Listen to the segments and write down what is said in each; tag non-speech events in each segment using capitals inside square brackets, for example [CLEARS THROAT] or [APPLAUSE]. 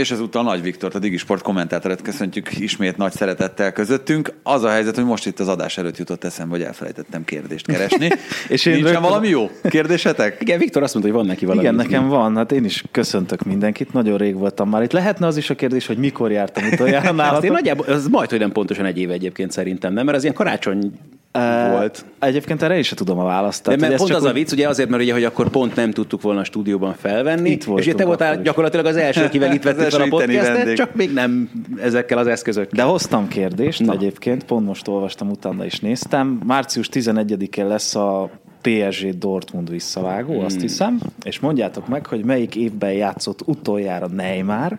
És ezúttal Nagy Viktort, a Digisport kommentátorát köszöntjük ismét nagy szeretettel közöttünk. Az a helyzet, hogy most itt az adás előtt jutott eszembe, hogy elfelejtettem kérdést keresni. [LAUGHS] és én Nincsen rögtön... valami jó kérdésetek? Igen, Viktor azt mondta, hogy van neki valami. Igen, nekem van. Hát én is köszöntök mindenkit. Nagyon rég voltam már itt. Lehetne az is a kérdés, hogy mikor jártam utoljára [LAUGHS] nálatok? én nagyjából, ez majd, hogy nem pontosan egy év egyébként szerintem, nem? Mert az ilyen karácsony volt. Egyébként erre is se tudom a választ. De mert pont az úgy... a vicc, ugye azért, mert ugye, hogy akkor pont nem tudtuk volna a stúdióban felvenni, itt és te voltál gyakorlatilag az első, akivel itt [LAUGHS] vettük fel a podcastet, csak még nem ezekkel az eszközökkel. De hoztam kérdést Na. egyébként, pont most olvastam, utána is néztem. Március 11-én lesz a PSG Dortmund visszavágó, hmm. azt hiszem, és mondjátok meg, hogy melyik évben játszott utoljára Neymar,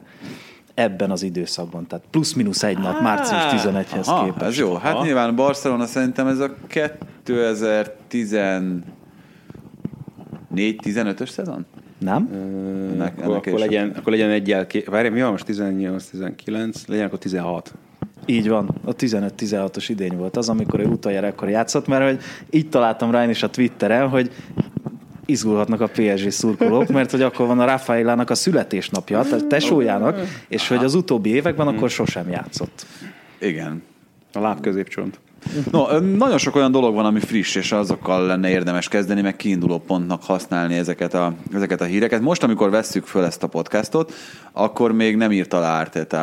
ebben az időszakban, tehát plusz-minusz egy nap, március 11-hez aha, képest. Ez jó. Hát aha. nyilván Barcelona szerintem ez a 2014-15-ös szezon? Nem? Ennek, akkor, ennek akkor, legyen, akkor legyen egyel, várj, mi van most 18-19, legyen akkor 16. Így van, a 15-16-os idény volt az, amikor ő utoljára akkor játszott, mert hogy így találtam rá én is a Twitteren, hogy izgulhatnak a PSG szurkolók, mert hogy akkor van a Rafaelának a születésnapja, tehát tesójának, és hogy az utóbbi években akkor sosem játszott. Igen. A lábközépcsont. No, nagyon sok olyan dolog van, ami friss, és azokkal lenne érdemes kezdeni, meg kiinduló pontnak használni ezeket a, ezeket a híreket. Most, amikor vesszük föl ezt a podcastot, akkor még nem írt alá Arteta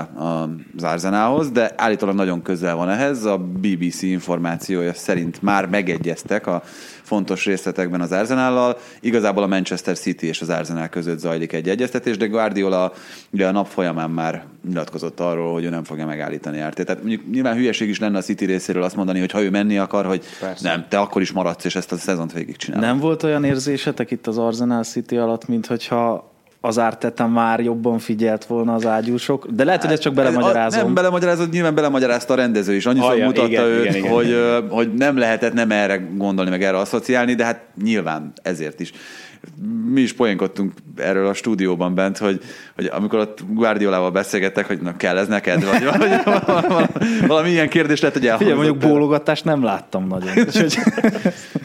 az Arzenához, de állítólag nagyon közel van ehhez. A BBC információja szerint már megegyeztek a fontos részletekben az Arzenállal. Igazából a Manchester City és az Arsenal között zajlik egy egyeztetés, de Guardiola ugye a nap folyamán már nyilatkozott arról, hogy ő nem fogja megállítani Arteta. Tehát mondjuk nyilván hülyeség is lenne a City részéről azt mondani, hogy ha ő menni akar, hogy Persze. nem, te akkor is maradsz, és ezt a szezont végigcsinálod. Nem volt olyan érzésetek itt az Arsenal City alatt, mint hogyha az Árteta már jobban figyelt volna az ágyúsok, de lehet, hogy ezt csak belemagyarázom. Nem belemagyarázod, nyilván belemagyarázta a rendező is. Annyiszor Alja, mutatta igen, őt, igen, igen, hogy, igen. hogy nem lehetett nem erre gondolni, meg erre asszociálni, de hát nyilván ezért is mi is poénkodtunk erről a stúdióban bent, hogy, hogy amikor ott Guardiolával beszélgettek, hogy na kell ez neked, vagy, vagy valami ilyen kérdés lehet, hogy elhangzott. Figyelj, mondjuk bólogatást nem láttam nagyon. [LAUGHS]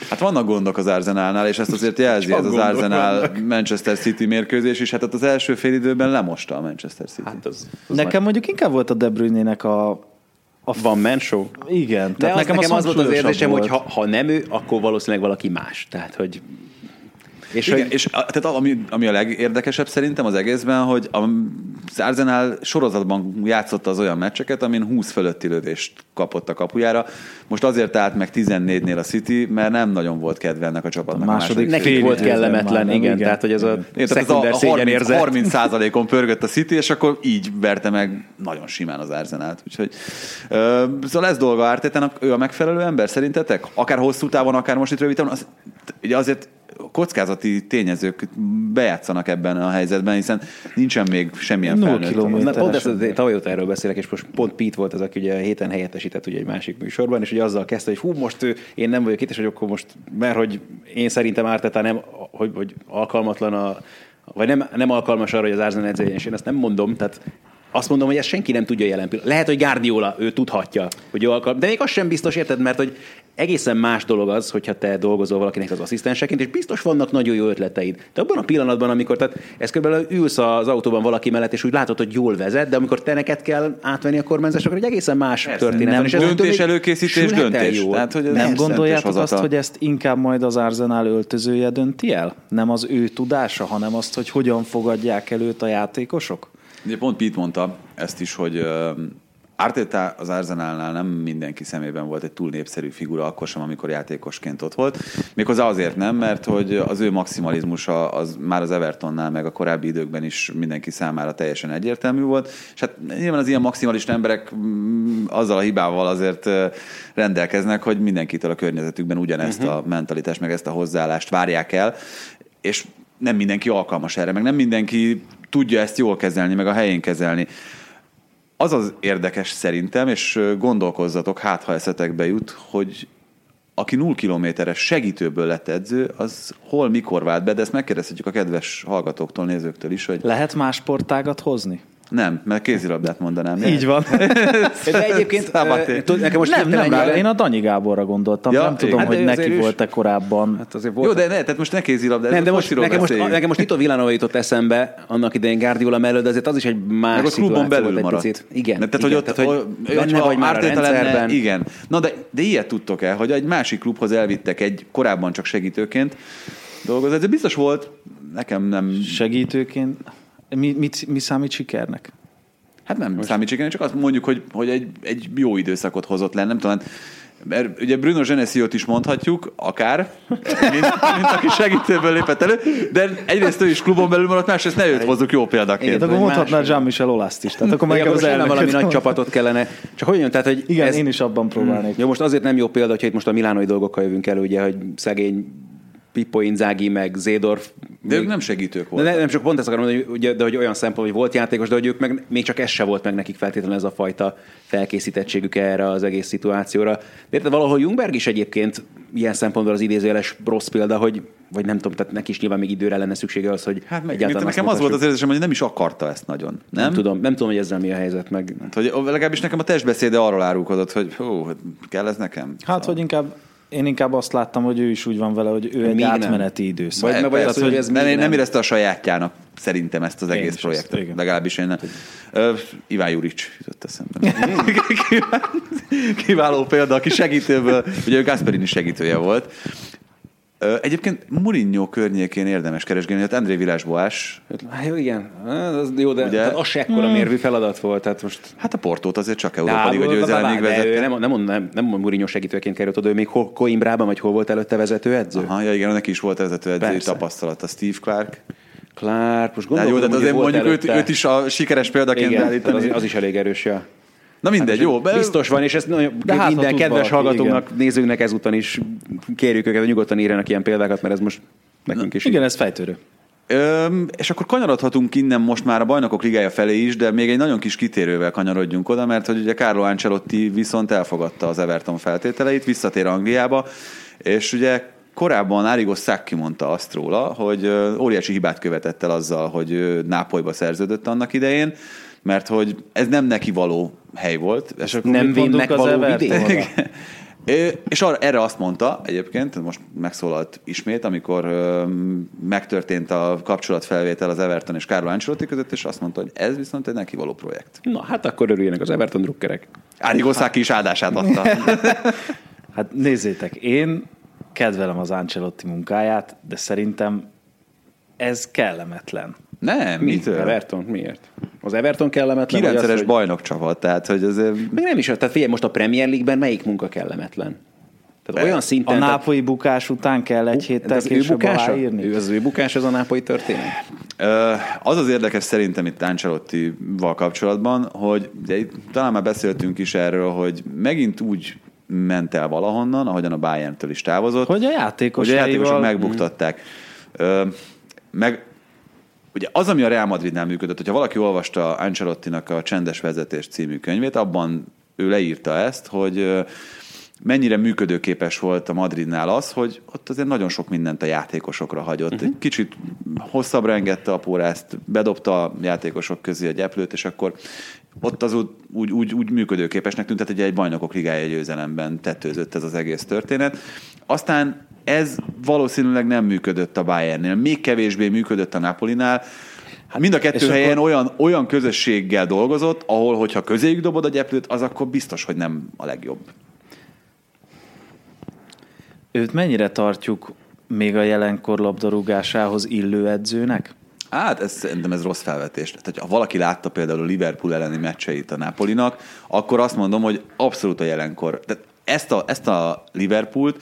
hát vannak gondok az Arsenalnál, és ezt azért jelzi Csak ez az Arsenal. Manchester City mérkőzés, és hát ott az első fél időben lemosta a Manchester City. Hát az, az Nekem majd... mondjuk inkább volt a De Bruyne-nek a a van man show? Igen. Tehát nekem, nekem az, az volt az érzésem, volt. hogy ha, ha nem ő, akkor valószínűleg valaki más. Tehát, hogy és, Igen, hogy... és tehát ami, ami a legérdekesebb szerintem az egészben, hogy az Arsenal sorozatban játszotta az olyan meccseket, amin 20 fölötti lövést kapott a kapujára. Most azért állt meg 14-nél a City, mert nem nagyon volt kedve ennek a csapatnak. A második, második volt kellemetlen, igen, igen, tehát hogy ez a, igen, tehát ez a 30, 30 százalékon pörgött a City, és akkor így verte meg nagyon simán az Arsenalt. Úgyhogy uh, szóval lesz dolga Ártétának, ő a megfelelő ember szerintetek? Akár hosszú távon, akár most itt rövid távon, az, ugye azért kockázati tényezők bejátszanak ebben a helyzetben, hiszen nincsen még semmilyen felnőtt. Na, pont ezt, tavaly óta erről beszélek, és most pont Pete volt az, aki ugye a héten helyettesített ugye egy másik műsorban, és ugye azzal kezdte, hogy hú, most ő, én nem vagyok itt, és hogy akkor most, mert hogy én szerintem Árteta nem, hogy, hogy alkalmatlan a, vagy nem, nem alkalmas arra, hogy az Arsenal edzőjén, és én ezt nem mondom, tehát azt mondom, hogy ezt senki nem tudja jelen pillanatban. Lehet, hogy Guardiola, ő tudhatja, hogy ő alkalmas, de még az sem biztos, érted, mert hogy egészen más dolog az, hogyha te dolgozol valakinek az asszisztenseként, és biztos vannak nagyon jó ötleteid. De abban a pillanatban, amikor tehát ez körülbelül ülsz az autóban valaki mellett, és úgy látod, hogy jól vezet, de amikor te neked kell átvenni a kormányzást, akkor egy egészen más Persze, történet. Nem és döntés előkészítés, döntés. Jó. Tehát, hogy nem gondoljátok azt, hogy ezt inkább majd az Arsenal öltözője dönti el? Nem az ő tudása, hanem azt, hogy hogyan fogadják előtt a játékosok? Ugye pont Pete mondta ezt is, hogy Arteta az Arsenalnál nem mindenki szemében volt egy túl népszerű figura, akkor sem, amikor játékosként ott volt. Méghozzá azért nem, mert hogy az ő maximalizmusa az már az Evertonnál, meg a korábbi időkben is mindenki számára teljesen egyértelmű volt. És hát nyilván az ilyen maximalista emberek mm, azzal a hibával azért rendelkeznek, hogy mindenkitől a környezetükben ugyanezt uh-huh. a mentalitást, meg ezt a hozzáállást várják el, és nem mindenki alkalmas erre, meg nem mindenki tudja ezt jól kezelni, meg a helyén kezelni. Az az érdekes szerintem, és gondolkozzatok, hát ha eszetekbe jut, hogy aki 0 kilométeres segítőből lett edző, az hol, mikor vált be, de ezt megkérdezhetjük a kedves hallgatóktól, nézőktől is, hogy... Lehet más sportágat hozni? Nem, mert kézilabdát mondanám. Így van. [LAUGHS] De egyébként tud- nekem most nem, nem, rá, én a Danyi Gáborra gondoltam. Ja, nem tudom, hogy Hát, de neki volt-e korábban. Hát azért volt Jó, de ne, tehát most ne kézilabda, nem, de most, nekem, most, nekem most Tito Villanova jutott eszembe annak idején Guardiola mellett, de azért az is egy más Meg a klubon belül maradt. picit. Igen, tehát, igen, hogy ott, tehát, hogy hogy benne vagy már a rendszerben. Igen. Na de, de ilyet tudtok el, hogy egy másik klubhoz elvittek egy korábban csak segítőként dolgozott. Ez biztos volt, nekem nem, Segítőként. Mi, mit, mi számít sikernek? hát nem számít sikernek, csak azt mondjuk, hogy, hogy egy, egy jó időszakot hozott le, nem tudom, hát, mert ugye Bruno Genesiot is mondhatjuk, akár, mint, mint aki segítőből lépett elő, de egyrészt ő is klubon belül maradt, másrészt ne őt hozzuk jó példaként. Hát akkor vagy mondhatná más- Jean-Michel Olaszt is. Tehát akkor meg Igen, az most lenne valami nagy csapatot kellene. Csak hogy jön, tehát, hogy Igen, ez, én is abban próbálnék. Jó, most azért nem jó példa, hogyha itt most a milánoi dolgokkal jövünk elő, ugye, hogy szegény Pippo Inzaghi, meg Zédorf. De ők nem segítők De voltak. nem, nem csak pont ezt akarom mondani, hogy, ugye, de hogy olyan szempont, hogy volt játékos, de hogy ők meg még csak ez se volt meg nekik feltétlenül ez a fajta felkészítettségük erre az egész szituációra. De érted, valahol Jungberg is egyébként ilyen szempontból az idézőjeles rossz példa, hogy vagy nem tudom, tehát neki is nyilván még időre lenne szüksége az, hogy Hát meg, egyáltalán nekem az volt az érzésem, hogy nem is akarta ezt nagyon. Nem? nem tudom, nem tudom, hogy ezzel mi a helyzet, meg Hát, hogy legalábbis nekem a testbeszéde arról árulkodott, hogy hú, kell ez nekem? Hát, hogy inkább én inkább azt láttam, hogy ő is úgy van vele, hogy ő egy Még nem. átmeneti időszak. Vagy- vagy az, hogy ez nem, nem nem. érezte a sajátjának szerintem ezt az Én egész projektet. ezt. Legalábbis én nem. Ö, Iván Jurics jutott eszembe. [LAUGHS] Kiváló példa, aki segítőből, ugye ő Gasperini segítője volt. Egyébként Mourinho környékén érdemes keresgélni, hát André Vilás Boás, Hát jó, igen, Hát, az jó, de Ugye? tehát az se ekkora mérvű feladat volt, tehát most hát a Portót azért csak Európa Liga hát, ő vezette. Nem, nem, mond- nem, nem Mourinho segítőként került oda, ő még Coimbrában, vagy hol volt előtte vezetőedző? Aha, ja igen, neki is volt vezetőedzői Persze. tapasztalata, Steve Clark. Clark, most De jó, de hogy azért mondjuk őt, előtte. őt, is a sikeres példaként igen, beállítani. az, az, is elég erős, ja. Na mindegy, jó. be- Biztos van, és ezt nagyon, De hát, minden kedves valaki, hallgatónak, nézőnknek ezúton is kérjük őket, hogy nyugodtan írjanak ilyen példákat, mert ez most nekünk is. Igen, ez fejtörő. Öm, és akkor kanyarodhatunk innen most már a bajnokok ligája felé is, de még egy nagyon kis kitérővel kanyarodjunk oda, mert hogy ugye Carlo Ancelotti viszont elfogadta az Everton feltételeit, visszatér Angliába, és ugye korábban Arrigo Sacchi mondta azt róla, hogy óriási hibát követett el azzal, hogy Nápolyba szerződött annak idején, mert hogy ez nem neki való hely volt. És akkor Nem vénnek az való vidék? És arra, erre azt mondta egyébként, most megszólalt ismét, amikor ö, megtörtént a kapcsolatfelvétel az Everton és Carlo Ancelotti között, és azt mondta, hogy ez viszont egy neki való projekt. Na, hát akkor örüljenek az Everton drukkerek. Sacchi is áldását adta. [LAUGHS] Hát nézzétek, én kedvelem az Ancelotti munkáját, de szerintem ez kellemetlen. Nem, Mi? mitől? Everton? Miért? Az Everton kellemetlen? Kilencszeres az, hogy- bajnok csapat, tehát hogy ez... Még nem is, tehát figyelj, most a Premier League-ben melyik munka kellemetlen? Tehát Be- olyan A szinten... nápolyi bukás után kell egy de héttel az később bukása? aláírni? Ő az ő bukás, ez a nápolyi történet? Az az érdekes szerintem itt Ancelotti-val kapcsolatban, hogy ugye itt talán már beszéltünk is erről, hogy megint úgy ment el valahonnan, ahogyan a Bayern-től is távozott, Hogy a játékos hogy a játékosok Mm. megbuktatták. Ö, meg ugye az, ami a Real Madridnál működött, hogyha valaki olvasta Ancelottinak a Csendes Vezetés című könyvét, abban ő leírta ezt, hogy mennyire működőképes volt a Madridnál az, hogy ott azért nagyon sok mindent a játékosokra hagyott. Uh-huh. Egy kicsit hosszabbra engedte a pórázt, bedobta a játékosok közé a gyeplőt, és akkor ott az úgy, úgy, úgy, úgy működőképesnek tűnt, tehát ugye egy bajnokok ligája győzelemben tetőzött ez az egész történet. Aztán ez valószínűleg nem működött a Bayernnél, még kevésbé működött a Napolinál. Hát mind a kettő helyen akkor- olyan, olyan közösséggel dolgozott, ahol, hogyha közéjük dobod a gyeplőt, az akkor biztos, hogy nem a legjobb. Őt mennyire tartjuk még a jelenkor labdarúgásához illő edzőnek? Hát ez, szerintem ez rossz felvetés. Tehát, ha valaki látta például a Liverpool elleni meccseit a Napolinak, akkor azt mondom, hogy abszolút a jelenkor. Tehát ezt a, ezt a Liverpoolt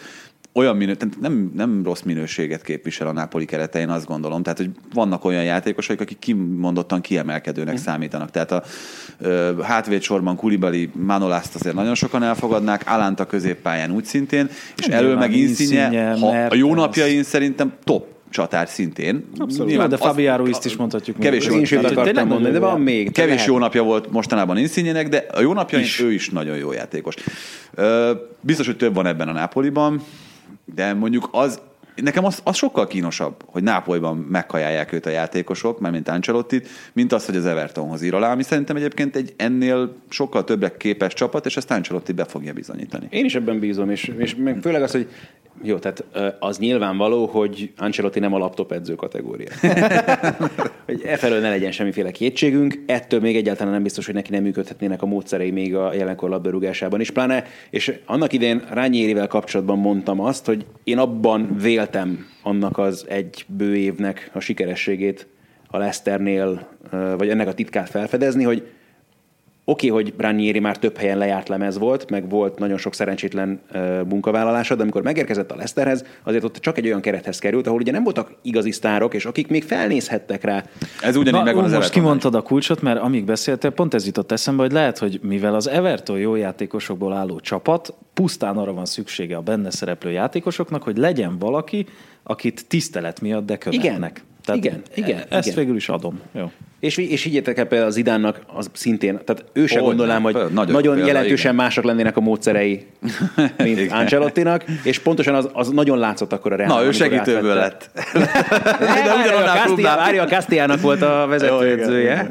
olyan minő, tehát nem, nem rossz minőséget képvisel a Napoli keretein, azt gondolom. Tehát, hogy vannak olyan játékosok, akik kimondottan kiemelkedőnek mm. számítanak. Tehát a ö, hátvédsorban Kulibali Manolászt azért nagyon sokan elfogadnák, Alánt a középpályán úgy szintén, és Hát elől nyilván meg Insigne, a jó napjain szerintem top csatár szintén. Abszolút. Jó, de Fabi Ruizt is mondhatjuk. Kevés Én jó, is akartam mondani, de van még. kevés lehet. jó napja volt mostanában Insignének, de a jó napjain is. ő is nagyon jó játékos. Biztos, hogy több van ebben a Nápoliban, de mondjuk az, nekem az, az sokkal kínosabb, hogy Nápolyban megkajálják őt a játékosok, mert mint Ancelotti, mint az, hogy az Evertonhoz ír alá, ami szerintem egyébként egy ennél sokkal többek képes csapat, és ezt Ancelotti be fogja bizonyítani. Én is ebben bízom, és, és meg főleg az, hogy jó, tehát az nyilvánvaló, hogy Ancelotti nem a laptop edző kategória. [LAUGHS] hogy e felől ne legyen semmiféle kétségünk, ettől még egyáltalán nem biztos, hogy neki nem működhetnének a módszerei még a jelenkor labdarúgásában is, pláne, és annak idén Rányérivel kapcsolatban mondtam azt, hogy én abban véltem annak az egy bő évnek a sikerességét a Leicesternél, vagy ennek a titkát felfedezni, hogy Oké, okay, hogy Ranieri már több helyen lejárt lemez volt, meg volt nagyon sok szerencsétlen uh, munkavállalása, de amikor megérkezett a Leicesterhez, azért ott csak egy olyan kerethez került, ahol ugye nem voltak igazi sztárok, és akik még felnézhettek rá. Ez ugyanígy megvan az Most kimondtad a kulcsot, mert amíg beszéltél, pont ez jutott eszembe, hogy lehet, hogy mivel az Everton jó játékosokból álló csapat, pusztán arra van szüksége a benne szereplő játékosoknak, hogy legyen valaki, akit tisztelet miatt de követnek. Igen. Tehát igen, igen. Ezt igen. végül is adom. Jó. És, és higgyétek el például az Idánnak az szintén, tehát ő sem gondolnám, hogy nagyon, nagyon például, jelentősen igen. mások lennének a módszerei, [LAUGHS] mint Ancelottinak, és pontosan az, az nagyon látszott akkor a Real. Na, ő segítőből lett. [LAUGHS] A Castiának volt a vezetőedzője.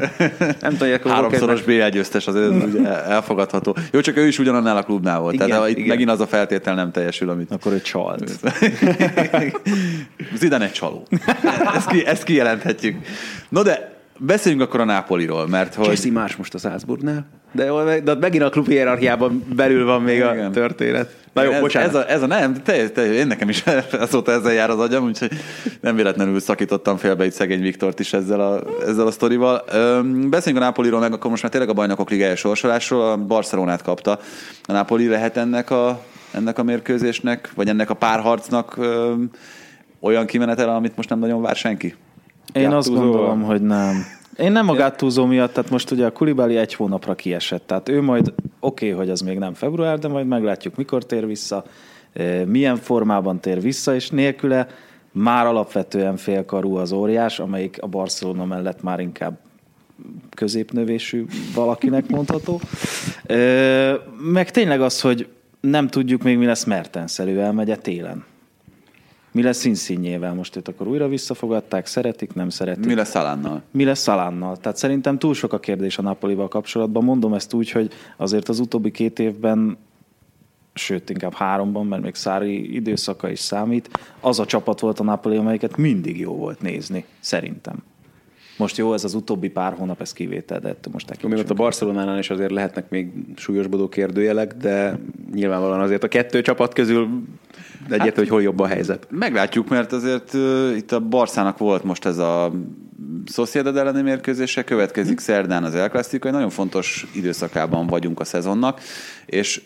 Nem tudom, hogy Háromszoros BL győztes, az elfogadható. Jó, csak ő is ugyanannál a klubnál volt. Igen, Tehát itt megint az a feltétel nem teljesül, amit... Akkor ő csalt. [LAUGHS] Zidane egy csaló. Ezt, ki, ezt kijelenthetjük. No de Beszéljünk akkor a Nápoliról, mert hogy... Jesse más most a Salzburgnál, de, de megint a klub hierarchiában belül van még Igen. a történet. Na jó, ez, bocsánat. Ez a, ez a nem, te, te, én nekem is [LAUGHS] azóta ezzel jár az agyam, úgyhogy nem véletlenül szakítottam félbe itt szegény Viktort is ezzel a, ezzel a sztorival. Beszéljünk a Nápoliról, meg akkor most már tényleg a bajnokok ligája sorsolásról. A Barcelonát kapta. A Nápoli lehet ennek a, ennek a mérkőzésnek, vagy ennek a párharcnak olyan kimenetele, amit most nem nagyon vár senki? Én azt gondolom, hogy nem. Én nem a Gattuso miatt, tehát most ugye a Kulibali egy hónapra kiesett, tehát ő majd, oké, okay, hogy az még nem február, de majd meglátjuk, mikor tér vissza, milyen formában tér vissza, és nélküle már alapvetően félkarú az óriás, amelyik a Barcelona mellett már inkább középnövésű valakinek [LAUGHS] mondható. Meg tényleg az, hogy nem tudjuk még mi lesz Mertenszel, ő elmegy télen. Mi lesz színszínjével? Most őt akkor újra visszafogadták, szeretik, nem szeretik? Mi lesz Szalánnal? Mi lesz Szalánnal? Tehát szerintem túl sok a kérdés a Napolival kapcsolatban. Mondom ezt úgy, hogy azért az utóbbi két évben sőt, inkább háromban, mert még Szári időszaka is számít, az a csapat volt a Napoli, amelyiket mindig jó volt nézni, szerintem. Most jó, ez az utóbbi pár hónap, ez kivétel, de most tekintsünk. Még ott a Barcelonánál is azért lehetnek még súlyosbodó kérdőjelek, de nyilvánvalóan azért a kettő csapat közül egyet, hát, hogy hol jobb a helyzet. Meglátjuk, mert azért uh, itt a Barszának volt most ez a Sociedad elleni mérkőzése, következik hm. szerdán az El egy nagyon fontos időszakában vagyunk a szezonnak, és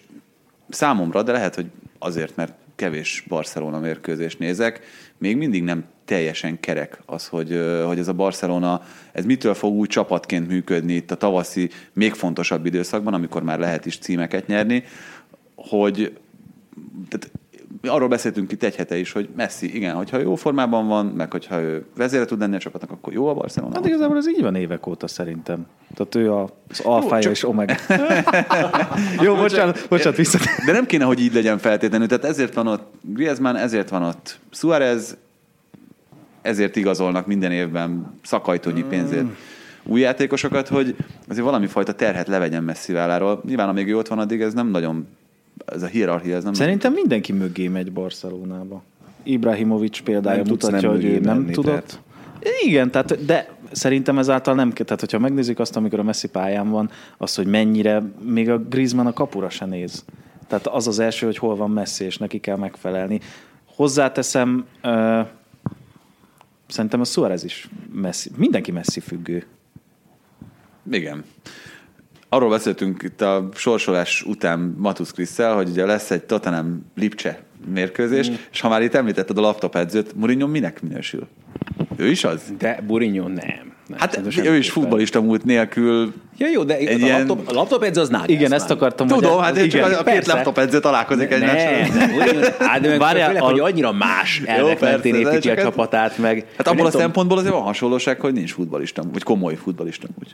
számomra, de lehet, hogy azért, mert kevés Barcelona mérkőzést nézek, még mindig nem teljesen kerek az, hogy, hogy ez a Barcelona, ez mitől fog úgy csapatként működni itt a tavaszi, még fontosabb időszakban, amikor már lehet is címeket nyerni, hogy tehát arról beszéltünk itt egy hete is, hogy Messi, igen, hogyha jó formában van, meg hogyha ő vezére tud lenni a csapatnak, akkor jó a Barcelona. Hát igazából ez így van évek óta szerintem. Tehát ő az alfája csak... és omega. [LAUGHS] jó, bocsánat, bocsánat, vissza. De nem kéne, hogy így legyen feltétlenül. Tehát ezért van ott Griezmann, ezért van ott Suarez, ezért igazolnak minden évben szakajtónyi pénzért új játékosokat, hogy azért valami fajta terhet levegyen messzi válláról. Nyilván, amíg ő ott van, addig ez nem nagyon, ez a hierarchia, ez nem... Szerintem mindenki mögé megy Barcelonába. Ibrahimovic példája nem mutatja, hogy ő nem menni, tudott. Tehát. Igen, tehát, de szerintem ezáltal nem, tehát hogyha megnézzük azt, amikor a Messi pályán van, az, hogy mennyire, még a Griezmann a kapura se néz. Tehát az az első, hogy hol van Messi, és neki kell megfelelni. Hozzáteszem, uh, Szerintem a Suarez is messzi, mindenki messzi függő. Igen. Arról beszéltünk itt a sorsolás után Matusz Krisszel, hogy ugye lesz egy Tottenham Lipcse mérkőzés, mm. és ha már itt említetted a laptop edzőt, Mourinho minek minősül? Ő is az? De Mourinho nem. Nem hát ő is futballista múlt nélkül. Ja, jó, de egy a, ilyen... laptop, a laptop edző az nád. Igen, ezt akartam. Tudom, hát igen, csak a, a két laptop edző találkozik ne, egymással. Nem, hát de meg Várjál, főleg, a... hogy annyira más elvek mentén építi a csapatát meg. Hát abból a szempontból azért van hasonlóság, hogy nincs futballista, vagy komoly futballista. Úgy.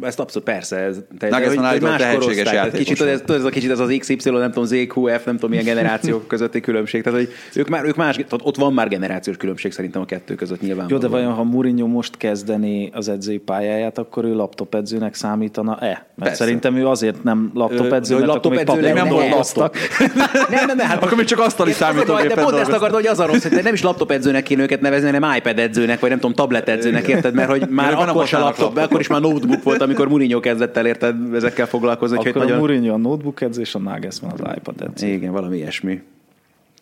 Ezt abszolút persze. Ez, tehát, Nagelsmann állítólag tehetséges játékos. Kicsit, ez, ez, a kicsit az az XY, nem tudom, ZQF, nem tudom milyen [LAUGHS] generációk közötti különbség. Tehát, hogy ők már, ők más, tehát ott van már generációs különbség szerintem a kettő között nyilván. Jó, de vajon ha Mourinho most kezdeni az edzői pályáját, akkor ő laptop edzőnek számítana-e? Mert Persze. szerintem ő azért nem laptop edző, mert laptop akkor még nem volt laptop. [LAUGHS] nem, nem, nem, hát akkor még csak asztali számítógépen De pont ezt akartam, hogy az a rossz, hogy nem is laptop edzőnek kéne őket nevezni, hanem iPad edzőnek, vagy nem tudom, tablet edzőnek, érted? Mert hogy már akkor laptop, akkor is már notebook volt, amikor Mourinho kezdett el érted ezekkel foglalkozni. Akkor a nagyon... Mourinho a notebook edző, és a Nagelsmann az iPad edző. Igen, valami ilyesmi.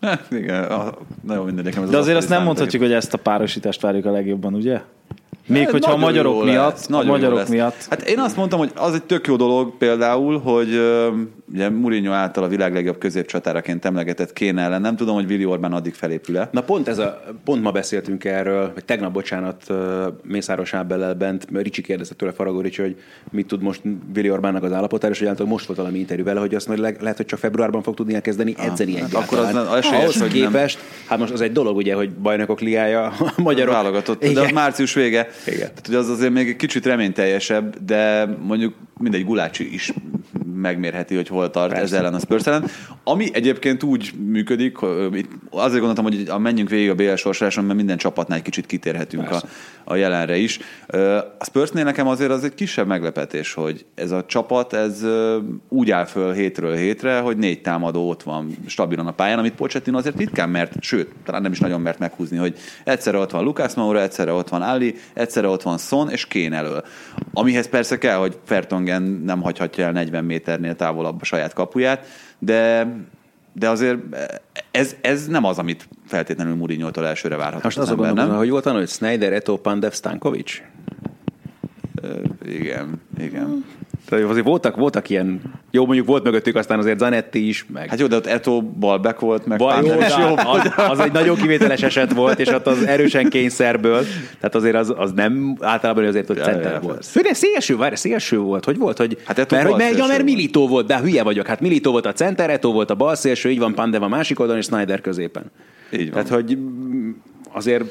Hát, igen, a, nagyon mindegy. De azért azt nem mondhatjuk, hogy ezt a párosítást várjuk a legjobban, ugye? Még hát, hogyha a magyarok miatt, a magyarok miatt. Hát én azt mondtam, hogy az egy tök jó dolog például, hogy ugye Mourinho által a világ legjobb középcsatáraként emlegetett kéne ellen. Nem tudom, hogy Willi Orbán addig felépül-e. Na pont ez a, pont ma beszéltünk erről, vagy tegnap, bocsánat, Mészáros Ábellel bent, Ricsi kérdezte tőle Faragorics, hogy mit tud most Willi Orbánnak az állapotára, és hogy most volt valami interjú vele, hogy azt majd le, lehet, hogy csak februárban fog tudni elkezdeni ah, edzeni hát Akkor az esélyes, Ahhoz hogy képest, nem... hát most az egy dolog ugye, hogy bajnokok ligája a magyarok. Válogatott, de az március vége. Igen. Tehát, hogy az azért még egy kicsit reményteljesebb, de mondjuk mindegy Gulácsi is megmérheti, hogy hol tart Persze. ez ellen a Spurs ellen. Ami egyébként úgy működik, azért gondoltam, hogy a menjünk végig a BL sorsoláson, mert minden csapatnál egy kicsit kitérhetünk a, a jelenre is. A Spursnél nekem azért az egy kisebb meglepetés, hogy ez a csapat ez úgy áll föl hétről hétre, hogy négy támadó ott van stabilan a pályán, amit Pochettino azért ritkán mert, sőt, talán nem is nagyon mert meghúzni, hogy egyszerre ott van Lucas Moura, egyszerre ott van Ali, egyszerre ott van Son és Kén elől. Amihez persze kell, hogy Fertongen nem hagyhatja el 40 méternél távolabb a saját kapuját, de de azért ez, ez nem az, amit feltétlenül Mourinho-tól elsőre várhatott Most az, az ember, gondolom, nem? hogy volt hogy Snyder, Eto, Pandev, Stankovic? igen, igen. Tehát azért voltak, voltak ilyen, jó mondjuk volt mögöttük aztán azért Zanetti is, meg... Hát jó, de ott Eto balback volt, meg Bal, jó, is jó. Az, az, egy nagyon kivételes eset volt, és ott az erősen kényszerből, tehát azért az, az nem általában azért ott ja, center ja, volt. Főleg szélső, várj, szélső volt, hogy volt, hogy, hát Eto mert, hogy, mert, ja, mert Militó volt, de hülye vagyok, hát Militó volt a center, Eto volt a bal szélső, így van Pandev a másik oldalon, és Snyder középen. Így van. Tehát, hogy azért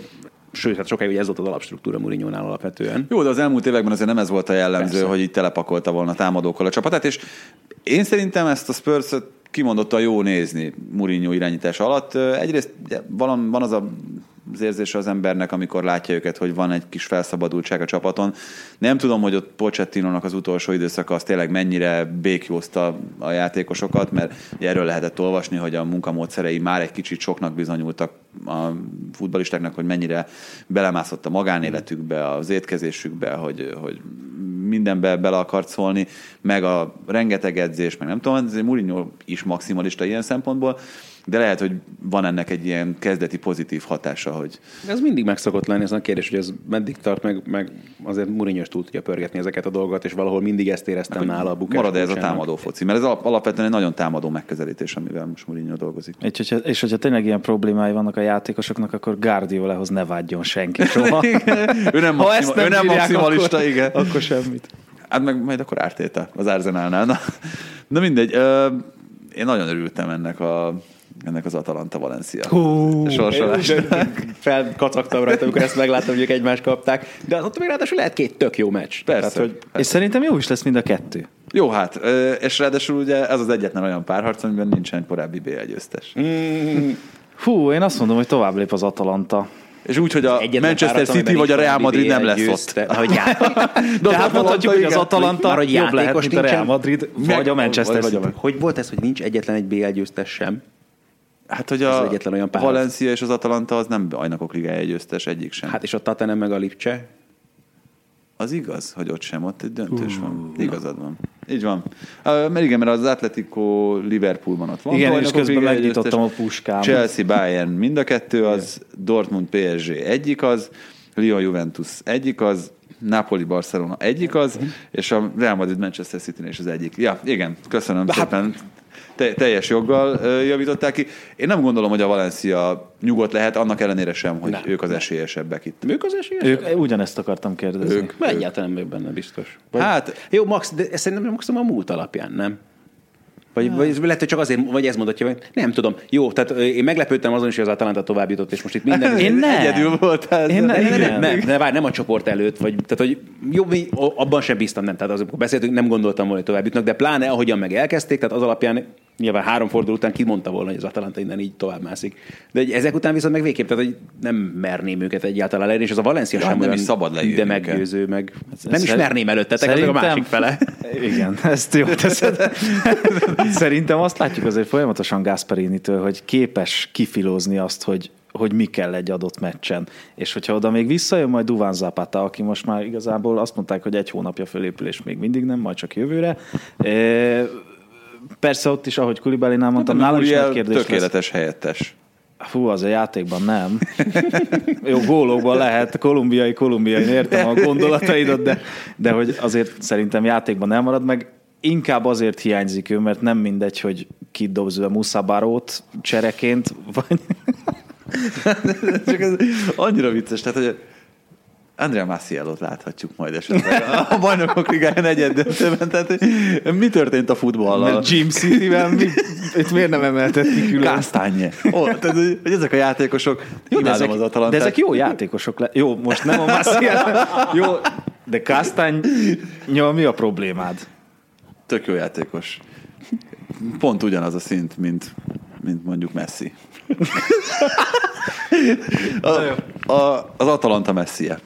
sőt, hát sokáig ez volt az alapstruktúra Mourinho-nál alapvetően. Jó, de az elmúlt években azért nem ez volt a jellemző, Persze. hogy itt telepakolta volna támadókkal a csapatát, és én szerintem ezt a spurs kimondottan jó nézni Mourinho irányítás alatt. Egyrészt van, van az a az érzése az embernek, amikor látja őket, hogy van egy kis felszabadultság a csapaton. Nem tudom, hogy ott Pochettinónak az utolsó időszaka az tényleg mennyire békjózta a játékosokat, mert erről lehetett olvasni, hogy a munkamódszerei már egy kicsit soknak bizonyultak a futbalistáknak, hogy mennyire belemászott a magánéletükbe, az étkezésükbe, hogy, hogy mindenbe bele akart szólni, meg a rengeteg edzés, meg nem tudom, ez Mourinho is maximalista ilyen szempontból, de lehet, hogy van ennek egy ilyen kezdeti pozitív hatása, hogy... Ez mindig meg szokott lenni, ez a kérdés, hogy ez meddig tart, meg, meg azért Mourinho túl tudja pörgetni ezeket a dolgokat, és valahol mindig ezt éreztem meg, nála a bukás. Marad ez a támadó foci, mert ez alapvetően egy nagyon támadó megközelítés, amivel most Mourinho dolgozik. És hogyha, és hogyha tényleg ilyen problémái vannak a játékosoknak, akkor Guardiolahoz ne vágyjon senki soha. [LAUGHS] ő nem, maxima, ezt nem, ő nem maximalista, akkor, igen. Akkor semmit. Hát meg majd akkor ártéta az Arsenalnál. Na, na mindegy, én nagyon örültem ennek a ennek az Atalanta Valencia sorsolásnak. Felkacagtam rajta, amikor ezt megláttam, hogy ők egymást kapták. De ott még ráadásul lehet két tök jó meccs. Persze. Tehát, hogy... persze. És szerintem jó is lesz mind a kettő. Jó, hát, és ráadásul ugye ez az egyetlen olyan párharc, amiben nincsen korábbi BL győztes. Mm. Hú, én azt mondom, hogy tovább lép az Atalanta. És úgy, hogy a Manchester City vagy a Real Madrid nem lesz ott. Hogy [LAUGHS] De hát mondhatjuk, hogy az Atalanta hogy jobb lehet, mint a Real Madrid, vagy a Manchester City. Hogy volt ez, hogy nincs egyetlen egy BL győztes sem? Hát, hogy a egyetlen olyan Valencia és az Atalanta az nem bajnokok ligája győztes egyik sem. Hát és a Tatanem meg a Lipcse? Az igaz, hogy ott sem, ott egy döntős uh, van. Igazad van. Így van. Uh, mert igen, mert az Atletico Liverpoolban ott van. Igen, és közben megnyitottam a puskám. Chelsea, Bayern mind a kettő az, igen. Dortmund, PSG egyik az, Lyon, Juventus egyik az, Napoli, Barcelona egyik az, uh-huh. és a Real Madrid, Manchester City is az egyik. Ja, igen, köszönöm hát, szépen te, teljes joggal javították ki. Én nem gondolom, hogy a Valencia nyugodt lehet, annak ellenére sem, hogy nem. ők az esélyesebbek itt. Ők az esélyesebbek? Ők, ugyanezt akartam kérdezni. Ők, Egyáltalán nem benne biztos. Vagy... Hát, jó, Max, de szerintem maximum a múlt alapján, nem? Vagy, vagy lehet, hogy csak azért, vagy ez mondatja, hogy nem tudom. Jó, tehát én meglepődtem azon is, hogy az Atalanta tovább jutott, és most itt minden... [LAUGHS] Én nem. Egyedül voltál. Én nem, nem, nem, nem, nem, várj, nem a csoport előtt, vagy, tehát, hogy jó, mi, abban sem bíztam, nem. Tehát az, amikor beszéltünk, nem gondoltam volna, hogy tovább jutnak, de pláne ahogyan meg elkezdték, tehát az alapján nyilván három forduló után kimondta volna, hogy az Atalanta innen így tovább mászik. De egy- ezek után viszont meg végképp, tehát hogy nem merném őket egyáltalán leírni, és az a Valencia Ja, sem nem olyan is szabad de őket. meggyőző, meg nem is merném előttetek, ez a Szerintem- másik fele. [LAUGHS] Igen, ezt jó [LAUGHS] teszed. [LAUGHS] Szerintem azt látjuk azért folyamatosan Gasparinitől, hogy képes kifilózni azt, hogy hogy mi kell egy adott meccsen. És hogyha oda még visszajön majd Duván Zapata, aki most már igazából azt mondták, hogy egy hónapja fölépülés még mindig nem, majd csak jövőre. Persze ott is, ahogy Kulibalinál mondtam, nálam is nagy kérdés lesz. tökéletes helyettes. Fú, az a játékban nem. [LAUGHS] Jó, gólokban lehet, kolumbiai, kolumbiai, értem a gondolataidat, de, de hogy azért szerintem játékban nem marad meg. Inkább azért hiányzik ő, mert nem mindegy, hogy kit dobsz be Muszabarót csereként, vagy... [LAUGHS] Csak ez annyira vicces, tehát hogy Andrea Macielot láthatjuk majd esetleg a bajnokok ligája negyed döntőben, tehát mi történt a futballal? Mert Jim City-vel mi, itt miért nem emeltet ki külön? Kásztánye. Ó, tehát, hogy ezek a játékosok, de imádom ezek, az de Atalantát. ezek jó játékosok. Le- jó, most nem a Maciel. Jó, de Kásztány, mi a problémád? Tök jó játékos. Pont ugyanaz a szint, mint, mint mondjuk Messi. [LAUGHS] A, a, az Atalanta Messie.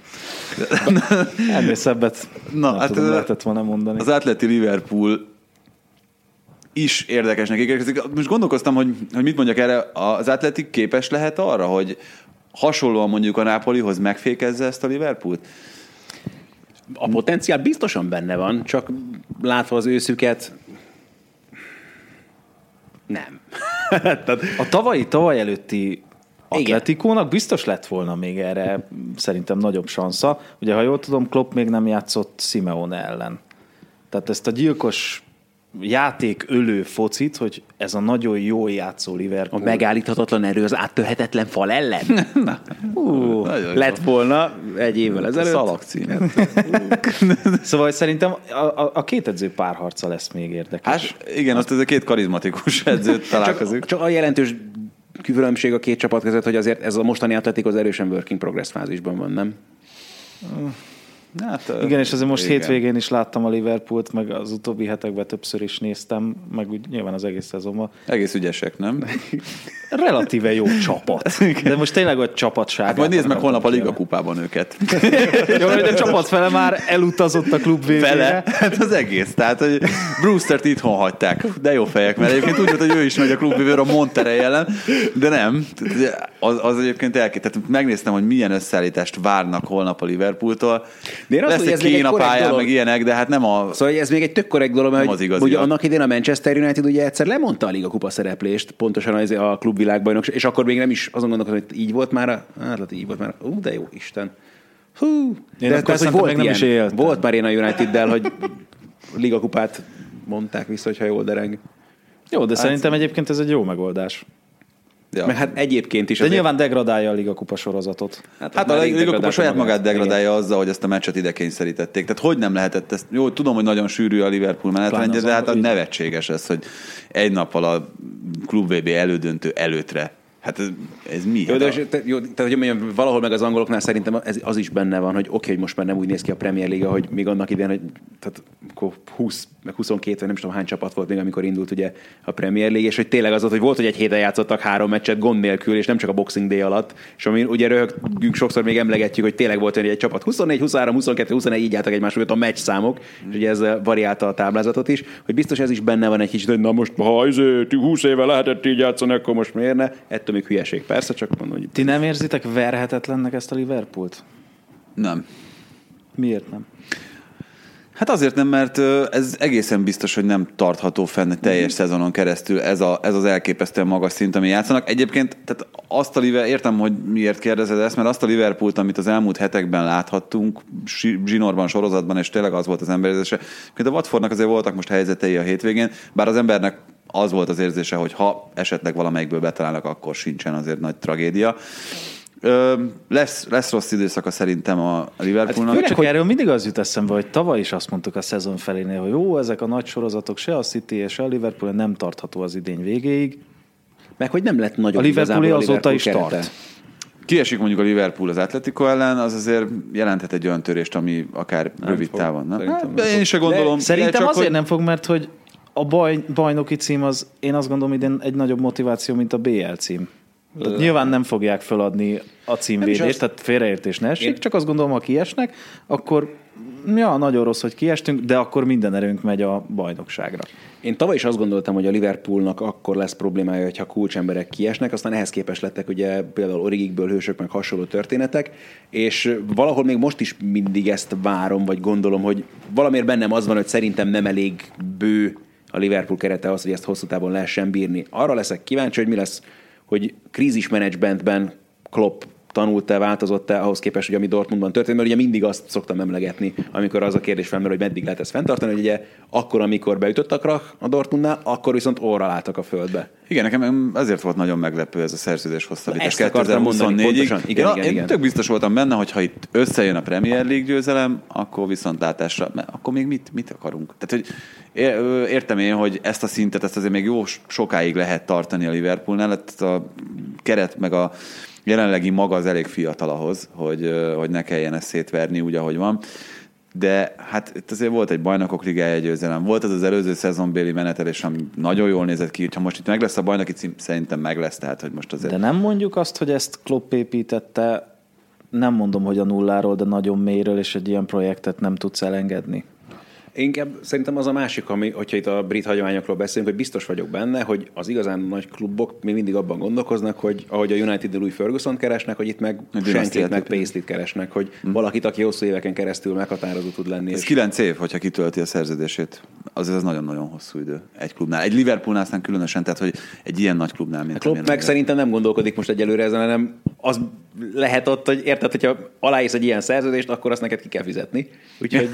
[LAUGHS] Ennél szebbet Na, nem hát tudom, lehetett volna mondani. Az Atleti Liverpool is érdekesnek ígérkezik. Most gondolkoztam, hogy, hogy mit mondjak erre. Az Atletik képes lehet arra, hogy hasonlóan mondjuk a Nápolihoz megfékezze ezt a Liverpoolt? A potenciál biztosan benne van, csak látva az őszüket, nem. [LAUGHS] Tehát, A tavalyi, tavaly előtti Atletikónak biztos lett volna még erre szerintem nagyobb sansza. Ugye, ha jól tudom, Klopp még nem játszott Simeone ellen. Tehát ezt a gyilkos játék ölő focit, hogy ez a nagyon jó játszó a Liverpool. megállíthatatlan erő az áttörhetetlen fal ellen. [LAUGHS] Hú, nagyon Lett jó. volna egy évvel ezelőtt. Szalagcímet. Szóval szerintem a, a, a két edző párharca lesz még érdekes. Hát igen, ott ez a két karizmatikus edzőt találkozik. Csak, csak a jelentős különbség a két csapat között, hogy azért ez a mostani atletik az erősen work in progress fázisban van, nem? Hát, Igen, és azért most igen. hétvégén is láttam a Liverpoolt, meg az utóbbi hetekben többször is néztem, meg úgy nyilván az egész szezonban. Egész ügyesek, nem? [LAUGHS] Relatíve jó csapat. [LAUGHS] De most tényleg a csapatság. Hát majd nézd meg holnap a Liga kupában őket. [LAUGHS] Jó, de a csapat fele már elutazott a klub végére. Fele? Hát az egész. Tehát, hogy Brewstert itthon hagyták. De jó fejek, mert egyébként úgy volt, hogy ő is megy a klubvívőre a Monterrey ellen, de nem. Az, az egyébként elké... Tehát megnéztem, hogy milyen összeállítást várnak holnap a Liverpooltól. De én azt Lesz hogy ez még egy Kína korrekt pályán, dolog. meg ilyenek, de hát nem a... Szóval hogy ez még egy tök korrekt dolog, mert hogy, az igazi, ugye ja. annak idén a Manchester United ugye egyszer lemondta a Liga kupa szereplést, pontosan az a klubvilágbajnokság, és akkor még nem is azon gondolkozom, hogy így volt már, a, hát lehet, hogy így volt már, ú, de jó Isten. Hú, Én de akkor tehát, hogy még nem is éltem. Volt már én a United-del, hogy Liga kupát mondták vissza, hogyha jól dereng. Jó, de szerintem egyébként ez egy jó megoldás. Ja. Meg hát egyébként is. De azért- nyilván degradálja a Liga Kupa sorozatot. Hát az a Liga Kupa saját magát degradálja azzal, hogy ezt a meccset ide kényszerítették. Tehát hogy nem lehetett ezt? Jó, tudom, hogy nagyon sűrű a Liverpool menetrendje, de hát a nevetséges ez, hogy egy nappal a Klub VB elődöntő előtre. Hát ez, ez mi? Jó, Hát de, te, jó, tehát, hogy mondjam, valahol meg az angoloknál szerintem ez, az is benne van, hogy oké, hogy most már nem úgy néz ki a Premier League, hogy még annak idején, hogy tehát akkor 20, meg 22, vagy nem is tudom hány csapat volt még, amikor indult ugye a Premier League, és hogy tényleg az volt, hogy volt, hogy egy héten játszottak három meccset gond nélkül, és nem csak a Boxing Day alatt, és ami ugye röhögünk sokszor még emlegetjük, hogy tényleg volt hogy egy csapat 24, 23, 22, 21 így álltak egymás mögött a meccs számok, és ugye ez variálta a táblázatot is, hogy biztos ez is benne van egy kicsit, hogy na most, ha izé, 20 éve lehetett így játszani, akkor most miért ne? Ettől még hülyeség, persze, csak mondom, hogy Ti nem érzitek verhetetlennek ezt a Liverpoolt? Nem. Miért nem? Hát azért nem, mert ez egészen biztos, hogy nem tartható fenn egy teljes szezonon keresztül ez, a, ez az elképesztően magas szint, ami játszanak. Egyébként tehát azt a Liverpool, értem, hogy miért kérdezed ezt, mert azt a Liverpoolt, amit az elmúlt hetekben láthattunk, si- zsinórban, sorozatban, és tényleg az volt az emberérzése. Mint a Watfordnak azért voltak most helyzetei a hétvégén, bár az embernek az volt az érzése, hogy ha esetleg valamelyikből betalálnak, akkor sincsen azért nagy tragédia. Ö, lesz, lesz rossz időszaka szerintem a Liverpoolnak. Hát, csak erről mindig az jut eszembe, hogy tavaly is azt mondtuk a szezon felénél, hogy jó, ezek a nagy sorozatok, se a City és se a Liverpool nem tartható az idény végéig. Meg hogy nem lett nagyobb A Liverpool azóta is kerete. tart. Kiesik mondjuk a Liverpool az Atletico ellen, az azért jelenthet egy olyan törést, ami akár rövid fog. távon. Nem? Szerintem Hát, nem én se gondolom. De Szerintem csak azért hogy- nem fog, mert hogy a baj, bajnoki cím az, én azt gondolom, idén egy nagyobb motiváció, mint a BL cím. Tehát nyilván nem fogják feladni a címvédést, azt- tehát félreértés ne esik, Én- csak azt gondolom, ha kiesnek, akkor ja, nagyon rossz, hogy kiestünk, de akkor minden erőnk megy a bajnokságra. Én tavaly is azt gondoltam, hogy a Liverpoolnak akkor lesz problémája, hogyha kulcsemberek kiesnek, aztán ehhez képest lettek ugye például Origikből hősök, meg hasonló történetek, és valahol még most is mindig ezt várom, vagy gondolom, hogy valamiért bennem az van, hogy szerintem nem elég bő a Liverpool kerete az, hogy ezt hosszú távon lehessen bírni. Arra leszek kíváncsi, hogy mi lesz, hogy krízismenedzsmentben Klopp tanult-e, változott-e ahhoz képest, hogy ami Dortmundban történt, mert ugye mindig azt szoktam emlegetni, amikor az a kérdés felmerül, hogy meddig lehet ezt fenntartani, hogy ugye akkor, amikor beütött a krach a Dortmundnál, akkor viszont orral álltak a földbe. Igen, nekem azért volt nagyon meglepő ez a szerződés hosszabbítás Ezt akartam mondani, 2024-ig. pontosan. Igen, én, igen, én igen. tök biztos voltam benne, hogy ha itt összejön a Premier League győzelem, akkor viszontlátásra, mert akkor még mit, mit akarunk? Tehát, hogy értem én, hogy ezt a szintet, ezt azért még jó sokáig lehet tartani a Liverpoolnál, hát a keret meg a jelenlegi maga az elég fiatal ahhoz, hogy, hogy ne kelljen ezt szétverni úgy, ahogy van. De hát itt azért volt egy bajnokok ligája győzelem, volt az az előző szezonbéli menetelés, ami nagyon jól nézett ki, ha most itt meg lesz a bajnoki cím, szerintem meg lesz, tehát hogy most azért... De nem mondjuk azt, hogy ezt Klopp építette, nem mondom, hogy a nulláról, de nagyon mélyről, és egy ilyen projektet nem tudsz elengedni. Inkább szerintem az a másik, ami, hogyha itt a brit hagyományokról beszélünk, hogy biztos vagyok benne, hogy az igazán nagy klubok még mindig abban gondolkoznak, hogy ahogy a United Louis ferguson keresnek, hogy itt meg dinasztiát Shanklit, meg. Paisley-t keresnek, hogy valakit, aki hosszú éveken keresztül meghatározó tud lenni. Ez és- kilenc év, hogyha kitölti a szerződését. Azért ez nagyon-nagyon hosszú idő egy klubnál. Egy Liverpoolnál aztán különösen, tehát hogy egy ilyen nagy klubnál, mint A amilyen meg a- szerintem nem gondolkodik most egyelőre ezen, hanem az lehet ott, hogy érted, hogyha aláírsz egy ilyen szerződést, akkor azt neked ki kell fizetni. Úgyhogy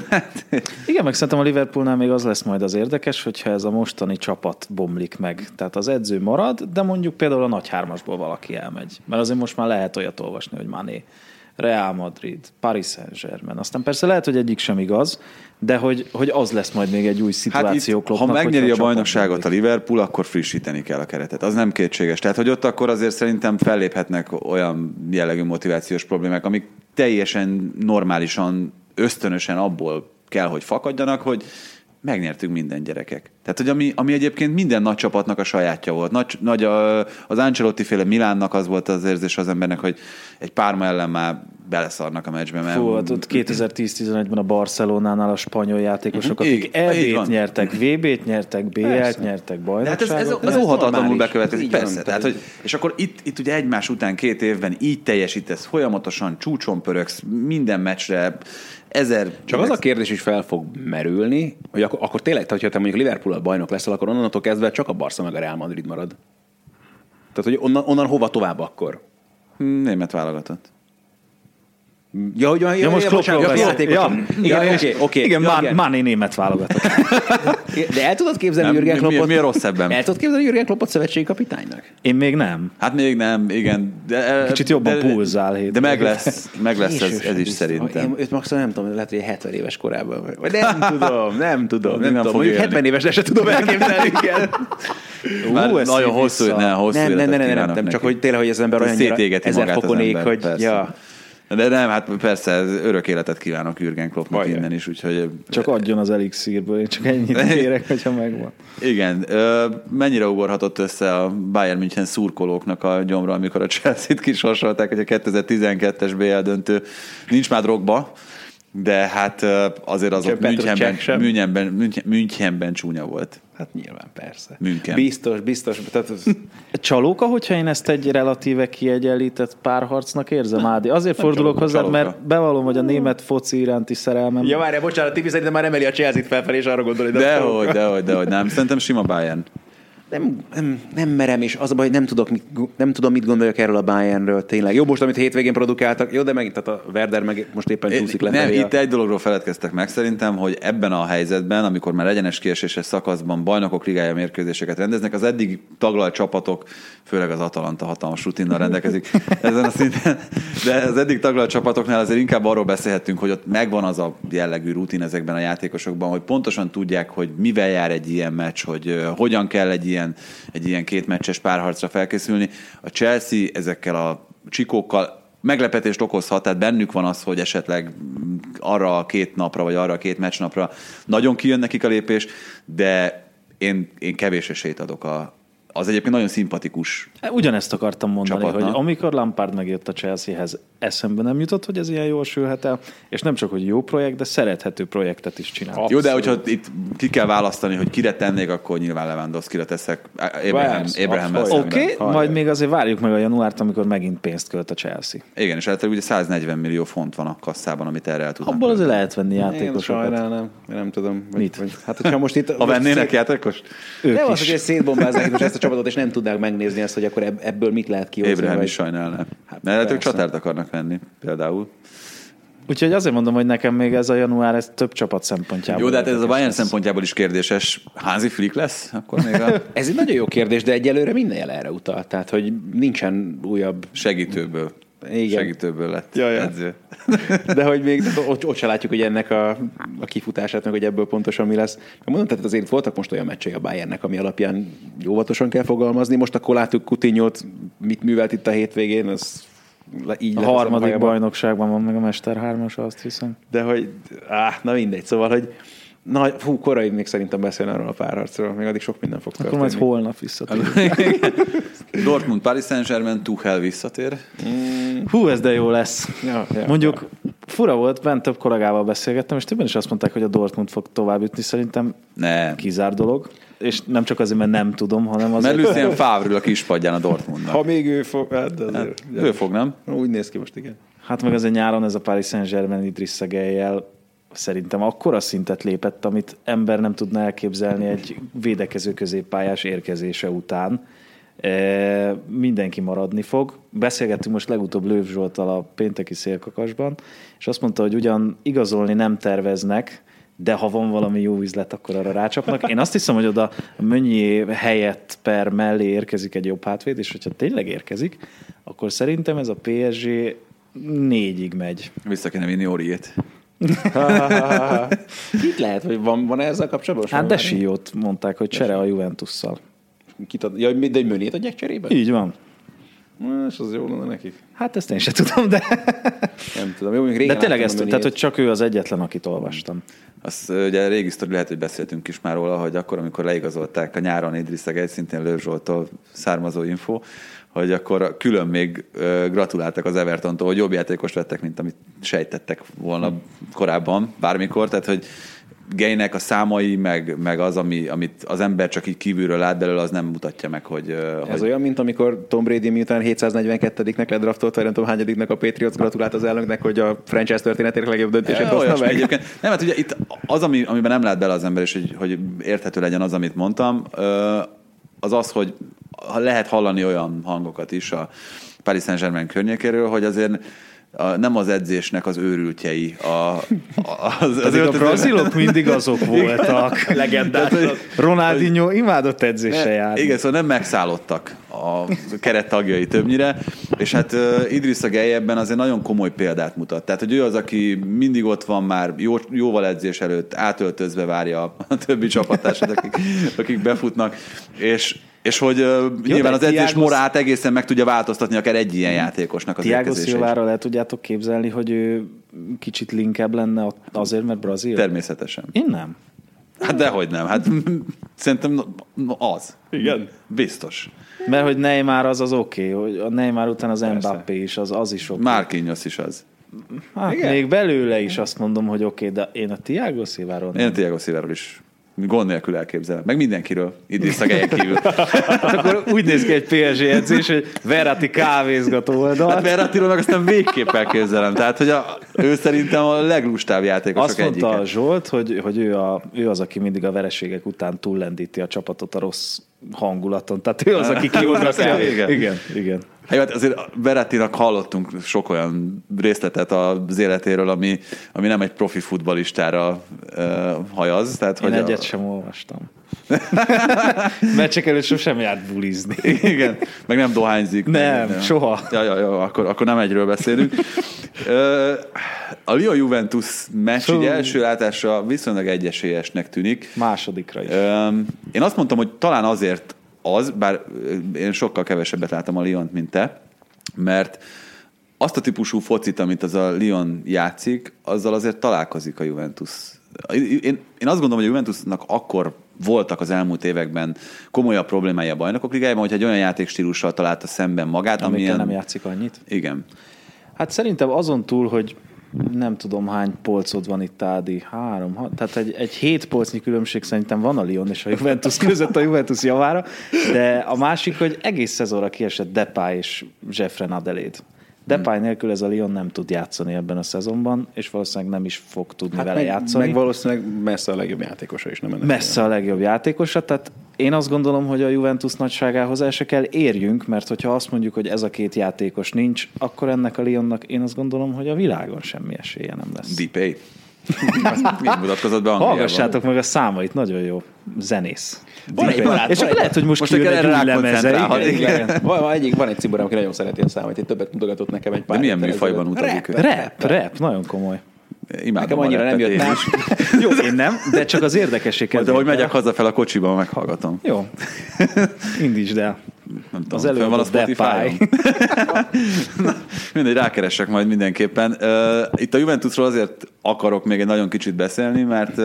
[LAUGHS] Igen, meg szerintem a Liverpoolnál még az lesz majd az érdekes, hogyha ez a mostani csapat bomlik meg. Tehát az edző marad, de mondjuk például a nagy hármasból valaki elmegy. Mert azért most már lehet olyat olvasni, hogy Mané, Real Madrid, Paris Saint-Germain. Aztán persze lehet, hogy egyik sem igaz, de hogy, hogy az lesz majd még egy új Hát szituáció itt, ha megnyeri a csapat bajnokságot a. Liverpool, akkor frissíteni kell a keretet. Az nem kétséges. Tehát, hogy ott akkor azért szerintem felléphetnek olyan jellegű motivációs problémák, amik teljesen normálisan, ösztönösen abból kell, hogy fakadjanak, hogy megnyertünk minden gyerekek. Tehát, hogy ami, ami egyébként minden nagy csapatnak a sajátja volt. Nagy, nagy a, az Ancelotti féle Milánnak az volt az érzés az embernek, hogy egy párma ellen már beleszarnak a meccsbe. Mert Fú, hát ott 2010-11-ben a Barcelonánál a spanyol játékosok, akik Igen, így EB-t nyertek, VB-t nyertek, BL-t nyertek, De hát ez, ez, bajnokságot. ez ez óhatatlanul bekövetkezik, Így van, persze. Tehát, hogy, és akkor itt, itt ugye egymás után két évben így teljesítesz, folyamatosan csúcson pörögsz, minden meccsre ezer... Csak az a kérdés is fel fog merülni, hogy akkor, akkor tényleg, tehát, hogyha te mondjuk liverpool bajnok leszel, akkor onnantól kezdve csak a Barca meg a Real Madrid marad. Tehát, hogy onnan, onnan hova tovább akkor? Német válogatott. Ja, hogy ja, Ja, most bocsánat, ja, játékos. Ja, Igen, ja, oké, és- oké. Igen, ja, Man- Mané német válogatott. [LAUGHS] De el tudod képzelni Nem, Jürgen mi- mi- Kloppot? mi a rossz ebben? El tudod képzelni Jürgen Kloppot szövetségi kapitánynak? Én még nem. Hát még nem, igen. De, Kicsit jobban de, pulzál De hétfőn. meg lesz, meg lesz ez, ez is szerintem. Én őt maximum nem tudom, lehet, hogy 70 éves korában. vagy- nem [LAUGHS] tudom, nem tudom, nem, nem tudom. Mondjuk élni. 70 évesre se tudom elképzelni. Már Ú, ez nagyon hosszú, ne, hosszú Nem, nem, nem, nem, nem, csak hogy tényleg, hogy az ember szétégeti ezer fokon ég, hogy persze. ja. De nem, hát persze, örök életet kívánok Jürgen Kloppnak Vajjaj. innen is, úgyhogy... Csak adjon az elixírből, én csak ennyit [LAUGHS] kérek, hogyha megvan. Igen, mennyire ugorhatott össze a Bayern München szurkolóknak a gyomra, amikor a Chelsea-t kisorsolták, hogy a 2012-es BL döntő nincs már drogba, de hát azért az Csak ott Petr Münchenben. Münchenben, München- Münchenben csúnya volt. Hát nyilván, persze. München. Biztos, biztos. Tehát az, Csalóka, hogyha én ezt egy relatíve kiegyenlített párharcnak érzem, Ádi. Azért fordulok csalóka, hozzá, mert bevallom, hogy a német foci iránti szerelmem. ja, várjál, bocsánat, Tibi szerintem már emeli a Chelsea-t felfelé, és arra gondolod, hogy Dehogy, dehogy, dehogy, nem. Szerintem sima Bayern. Nem, nem, nem merem, és az a baj, hogy nem, tudok, nem tudom, mit gondoljak erről a Bayernről tényleg. Jó, most amit hétvégén produkáltak, jó, de megint tehát a Werder meg most éppen csúszik le. Nem, itt egy dologról feledkeztek meg szerintem, hogy ebben a helyzetben, amikor már egyenes kieséses szakaszban bajnokok ligája mérkőzéseket rendeznek, az eddig taglalt csapatok, főleg az Atalanta hatalmas rutinnal rendelkezik [LAUGHS] ezen a szinten, de az eddig taglalt csapatoknál azért inkább arról beszélhetünk, hogy ott megvan az a jellegű rutin ezekben a játékosokban, hogy pontosan tudják, hogy mivel jár egy ilyen meccs, hogy hogyan kell egy ilyen, egy ilyen két meccses párharcra felkészülni. A Chelsea ezekkel a csikókkal meglepetést okozhat, tehát bennük van az, hogy esetleg arra a két napra, vagy arra a két meccsnapra nagyon kijön nekik a lépés, de én, én kevés esélyt adok a, az egyébként nagyon szimpatikus hát Ugyanezt akartam mondani, csapatnak. hogy amikor Lampard megjött a Chelseahez, eszembe nem jutott, hogy ez ilyen jól sülhet el, és nem csak, hogy jó projekt, de szerethető projektet is csinál. Jó, de hogyha itt ki kell választani, hogy kire tennék, akkor nyilván Lewandowski-ra teszek. Abraham, Persze, Abraham abszolút. Oké, okay, majd még azért várjuk meg a januárt, amikor megint pénzt költ a Chelsea. Igen, és általában ugye 140 millió font van a kasszában, amit erre el tudnak. Abból azért lehet venni Én játékosokat. sajnálom, én nem tudom. Vagy, Mit? Vagy, hát, hogyha most itt... Ha vennének játékost? Ők Nem az, is. hogy szétbombáznák itt most ezt a csapatot, és nem tudnák megnézni ezt, hogy akkor ebb- ebből mit lehet kihozni. Vagy- is sajnálná. Hát Mert hát ők csatárt akarnak venni, például. Úgyhogy azért mondom, hogy nekem még ez a január, ez több csapat szempontjából. Jó, de hát ez a Bayern lesz. szempontjából is kérdéses. Hansi Flick lesz? Akkor még a Ez egy nagyon jó kérdés, de egyelőre minden jel erre utal. Tehát, hogy nincsen újabb segítőből. Igen. Segítőből lett Ja, ja. edző. De hogy még ott, ott se látjuk, hogy ennek a, a kifutását, meg hogy ebből pontosan mi lesz. Mondom, tehát azért voltak most olyan meccsei a Bayernnek, ami alapján óvatosan kell fogalmazni. Most akkor láttuk Coutinho-t, mit művelt itt a hétvégén, az le, így A harmadik hajaba. bajnokságban van meg a Mester 3 azt hiszem. De hogy, áh, na mindegy, szóval, hogy na, hú, korai még szerintem beszélni arról a párharcról, még addig sok minden fog Akkor történni. majd holnap visszatér. [LAUGHS] [LAUGHS] Dortmund, Paris Saint-Germain, Tuchel visszatér. Hú, ez de jó lesz. Ja, ja, Mondjuk fura volt, bent több kollégával beszélgettem, és többen is azt mondták, hogy a Dortmund fog tovább jutni. Szerintem Nem. kizár dolog. És nem csak azért, mert nem tudom, hanem azért... Mert Lucien Favre a kispadján a Dortmundnak. Ha még ő fog, hát, de azért, Hát, ő fog, nem? Úgy néz ki most, igen. Hát meg azért nyáron ez a Paris Saint-Germain Gueye-jel szerintem akkora szintet lépett, amit ember nem tudna elképzelni egy védekező középpályás érkezése után. Mindenki maradni fog. Beszélgettünk most legutóbb Lőv Zsoltal a pénteki szélkakasban, és azt mondta, hogy ugyan igazolni nem terveznek, de ha van valami jó üzlet, akkor arra rácsapnak. Én azt hiszem, hogy oda Mönnyi helyett per mellé érkezik egy jobb hátvéd, és hogyha tényleg érkezik, akkor szerintem ez a PSG négyig megy. Vissza kéne vinni Oriét. [LAUGHS] Kit lehet, hogy van, van ezzel kapcsolatban? Hát de Siót mondták, hogy csere a Juventusszal. Kit ad, ja, de egy mönét adják cserébe? Így van. Na, És az jó lenne nekik. Hát ezt én sem tudom, de, Nem tudom. Jó, régen de tényleg ezt, tehát, hogy csak ő az egyetlen, akit olvastam. Azt ö, ugye régi sztori lehet, hogy beszéltünk is már róla, hogy akkor, amikor leigazolták a nyáron Idris Szegely, szintén Lőr Zsoltól származó info, hogy akkor külön még gratuláltak az Evertontól, hogy jobb játékos vettek, mint amit sejtettek volna korábban, bármikor, tehát hogy Gaynek a számai, meg, meg az, ami, amit az ember csak így kívülről lát belőle, az nem mutatja meg, hogy, Ez hogy olyan, mint amikor Tom Brady miután 742-nek ledraftolt, vagy nem tudom hányadiknak a Patriots gratulált az elnöknek, hogy a franchise történetének legjobb döntését hozta meg. Egyébként. Nem, hát ugye itt az, ami, amiben nem lát bele az ember, és hogy, hogy érthető legyen az, amit mondtam, az az, hogy lehet hallani olyan hangokat is a Paris Saint-Germain környékéről, hogy azért a, nem az edzésnek az őrültjei. A, a, az, az a brazilok mindig azok voltak. Legendás. Ronaldinho imádott edzésre járni. Igen, szóval nem megszállottak a keret tagjai többnyire, és hát uh, Idrissa Gej ebben azért nagyon komoly példát mutat. Tehát, hogy ő az, aki mindig ott van már jó, jóval edzés előtt, átöltözve várja a többi csapattársat, akik, akik befutnak, és és hogy uh, nyilván az edzés Thiago- morát egészen meg tudja változtatni akár egy ilyen játékosnak az Tiago. Silvára el tudjátok képzelni, hogy ő kicsit linkebb lenne azért, mert brazil? Természetesen. Én nem. Hát dehogy nem. Hát szerintem az. Igen. Biztos. Mert hogy Neymar az az oké, okay, hogy a Neymar után az Persze. Mbappé is, az, az is oké. Márkinyosz is az. Hát Igen. még belőle is azt mondom, hogy oké, okay, de én a Tiago Silváról Én nem. Tiago Silváról is Gond nélkül elképzelem. Meg mindenkiről. A kívül. hát akkor úgy néz ki egy PSG edzés, hogy Verratti kávézgató oldal. Hát Verrattiról meg aztán végképp elképzelem. Tehát, hogy a, ő szerintem a leglustább játékosok Azt mondta egyike. Zsolt, hogy, hogy ő, a, ő az, aki mindig a vereségek után túllendíti a csapatot a rossz hangulaton. Tehát ő az, aki [LAUGHS] kiugrasztja. Igen. igen, igen. Hát hát azért Berettinak hallottunk sok olyan részletet az életéről, ami, ami nem egy profi futballistára uh, hajaz. Tehát, Én hogy egyet a, sem olvastam. [LAUGHS] Meccsek előtt sosem járt bulizni. [LAUGHS] Igen, meg nem dohányzik. Nem, meg, soha. Ja, ja, ja, akkor, akkor nem egyről beszélünk. A Lyon-Juventus meccs így első látásra viszonylag egyesélyesnek tűnik. Másodikra is. Én azt mondtam, hogy talán azért az, bár én sokkal kevesebbet láttam a Lyont, mint te, mert azt a típusú focit, amit az a Lyon játszik, azzal azért találkozik a Juventus. Én, én azt gondolom, hogy a Juventusnak akkor voltak az elmúlt években komolyabb problémái a bajnokok ligájában, hogy egy olyan játékstílussal találta szemben magát, Amikkel amilyen... nem játszik annyit. Igen. Hát szerintem azon túl, hogy nem tudom hány polcod van itt, Ádi, három, hat, tehát egy, egy hét polcnyi különbség szerintem van a Lyon és a Juventus között a Juventus javára, de a másik, hogy egész szezonra kiesett Depay és Jeffrey Adelaide. Depay nélkül ez a Lyon nem tud játszani ebben a szezonban, és valószínűleg nem is fog tudni Hát vele meg, játszani. meg valószínűleg messze a legjobb játékosa is, nem ennek Messze a legjobb játékosa, tehát én azt gondolom, hogy a Juventus nagyságához el se kell érjünk, mert hogyha azt mondjuk, hogy ez a két játékos nincs, akkor ennek a Lyonnak én azt gondolom, hogy a világon semmi esélye nem lesz. Dipay. Mind mutatkozott be Angliában. Hallgassátok meg a számait, nagyon jó. Zenész. Van egy barát, És akkor egy- lehet, hogy most, most kijön egy új lemeze. Van, egyik, van egy ciborám, aki nagyon szereti a számait, itt többet mutogatott nekem egy pár De milyen műfajban utazik ő? Rap, rap, nagyon komoly. Imádom Nekem annyira nem jött is. [LAUGHS] Jó, én nem, de csak az érdekesség De hogy megyek hazafel a kocsiban, meghallgatom. Jó, indítsd el. Nem tudom, Az fönn van a Spotify-on. [LAUGHS] Mindegy, rákeresek majd mindenképpen. Itt a Juventusról azért akarok még egy nagyon kicsit beszélni, mert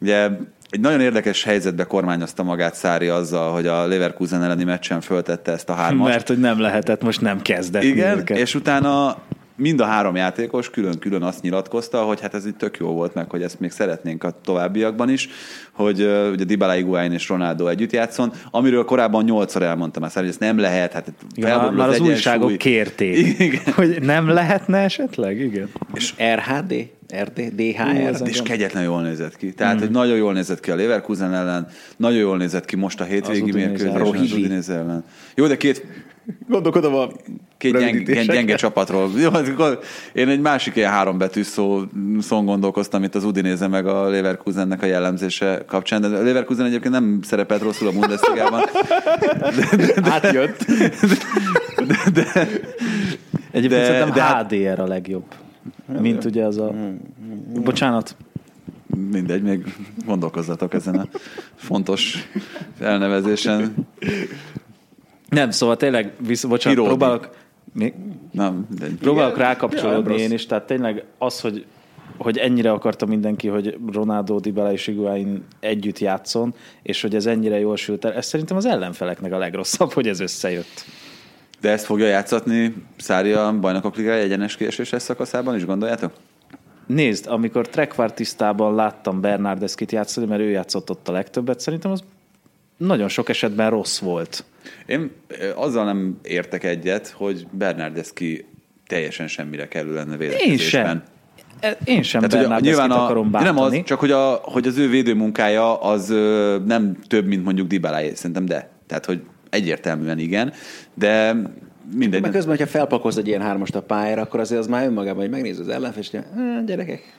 ugye egy nagyon érdekes helyzetbe kormányozta magát Szári azzal, hogy a Leverkusen elleni meccsen föltette ezt a hármast. Mert hogy nem lehetett, most nem kezdett. Igen, őket. és utána mind a három játékos külön-külön azt nyilatkozta, hogy hát ez itt tök jó volt meg, hogy ezt még szeretnénk a továbbiakban is, hogy uh, ugye Dybala, Higuain és Ronaldo együtt játszon, amiről korábban nyolcszor elmondtam már, hogy ez nem lehet, hát Ja, már, már az egyensúly. újságok kérték, [LAUGHS] Igen. hogy nem lehetne esetleg, igen. És RHD? RD? Ú, DHR? ez És kegyetlen jól nézett ki. Tehát, mm. hogy nagyon jól nézett ki a Leverkusen ellen, nagyon jól nézett ki most a hétvégi Az mérkőzésen, ellen. az. Udinese ellen. Jó, de két Gondolkodom a két gyenge, gyenge csapatról. Hát én egy másik ilyen három betűs szó, szón gondolkoztam itt az Udinéze meg a Leverkusennek a jellemzése kapcsán, de a Leverkusen egyébként nem szerepelt rosszul a Bundesligában. [LAUGHS] Átjött. Egyébként De- szerintem de hát- HDR a legjobb. Mint ugye az a... Bocsánat, Mindegy, még gondolkozzatok ezen a fontos elnevezésen. Nem, szóval tényleg, visz, bocsánat, Iródi. próbálok... Mi? Nem, mindegy. Próbálok Ja, rákapcsolódni én is, tehát tényleg az, hogy hogy ennyire akarta mindenki, hogy Ronaldo, Dybala és Higuain együtt játszon, és hogy ez ennyire jól sült el, ez szerintem az ellenfeleknek a legrosszabb, hogy ez összejött. De ezt fogja játszatni Szári a bajnokok ligája egyenes kieséses szakaszában is, gondoljátok? Nézd, amikor trekvártisztában láttam Bernardeskit játszani, mert ő játszott ott a legtöbbet, szerintem az nagyon sok esetben rossz volt. Én azzal nem értek egyet, hogy Bernardeschi teljesen semmire kerül lenne Én védekezésben. sem. E- Én sem Tehát, hogy nyilván a, akarom nem bántani. az, csak hogy, a, hogy az ő védőmunkája az ö, nem több, mint mondjuk Dybaláé, szerintem de. Tehát, hogy egyértelműen igen, de mindegy. Meg közben, hogyha felpakolsz egy ilyen hármast a pályára, akkor azért az már önmagában, hogy megnéz az ellenfél, és mondja, "Hm, gyerekek,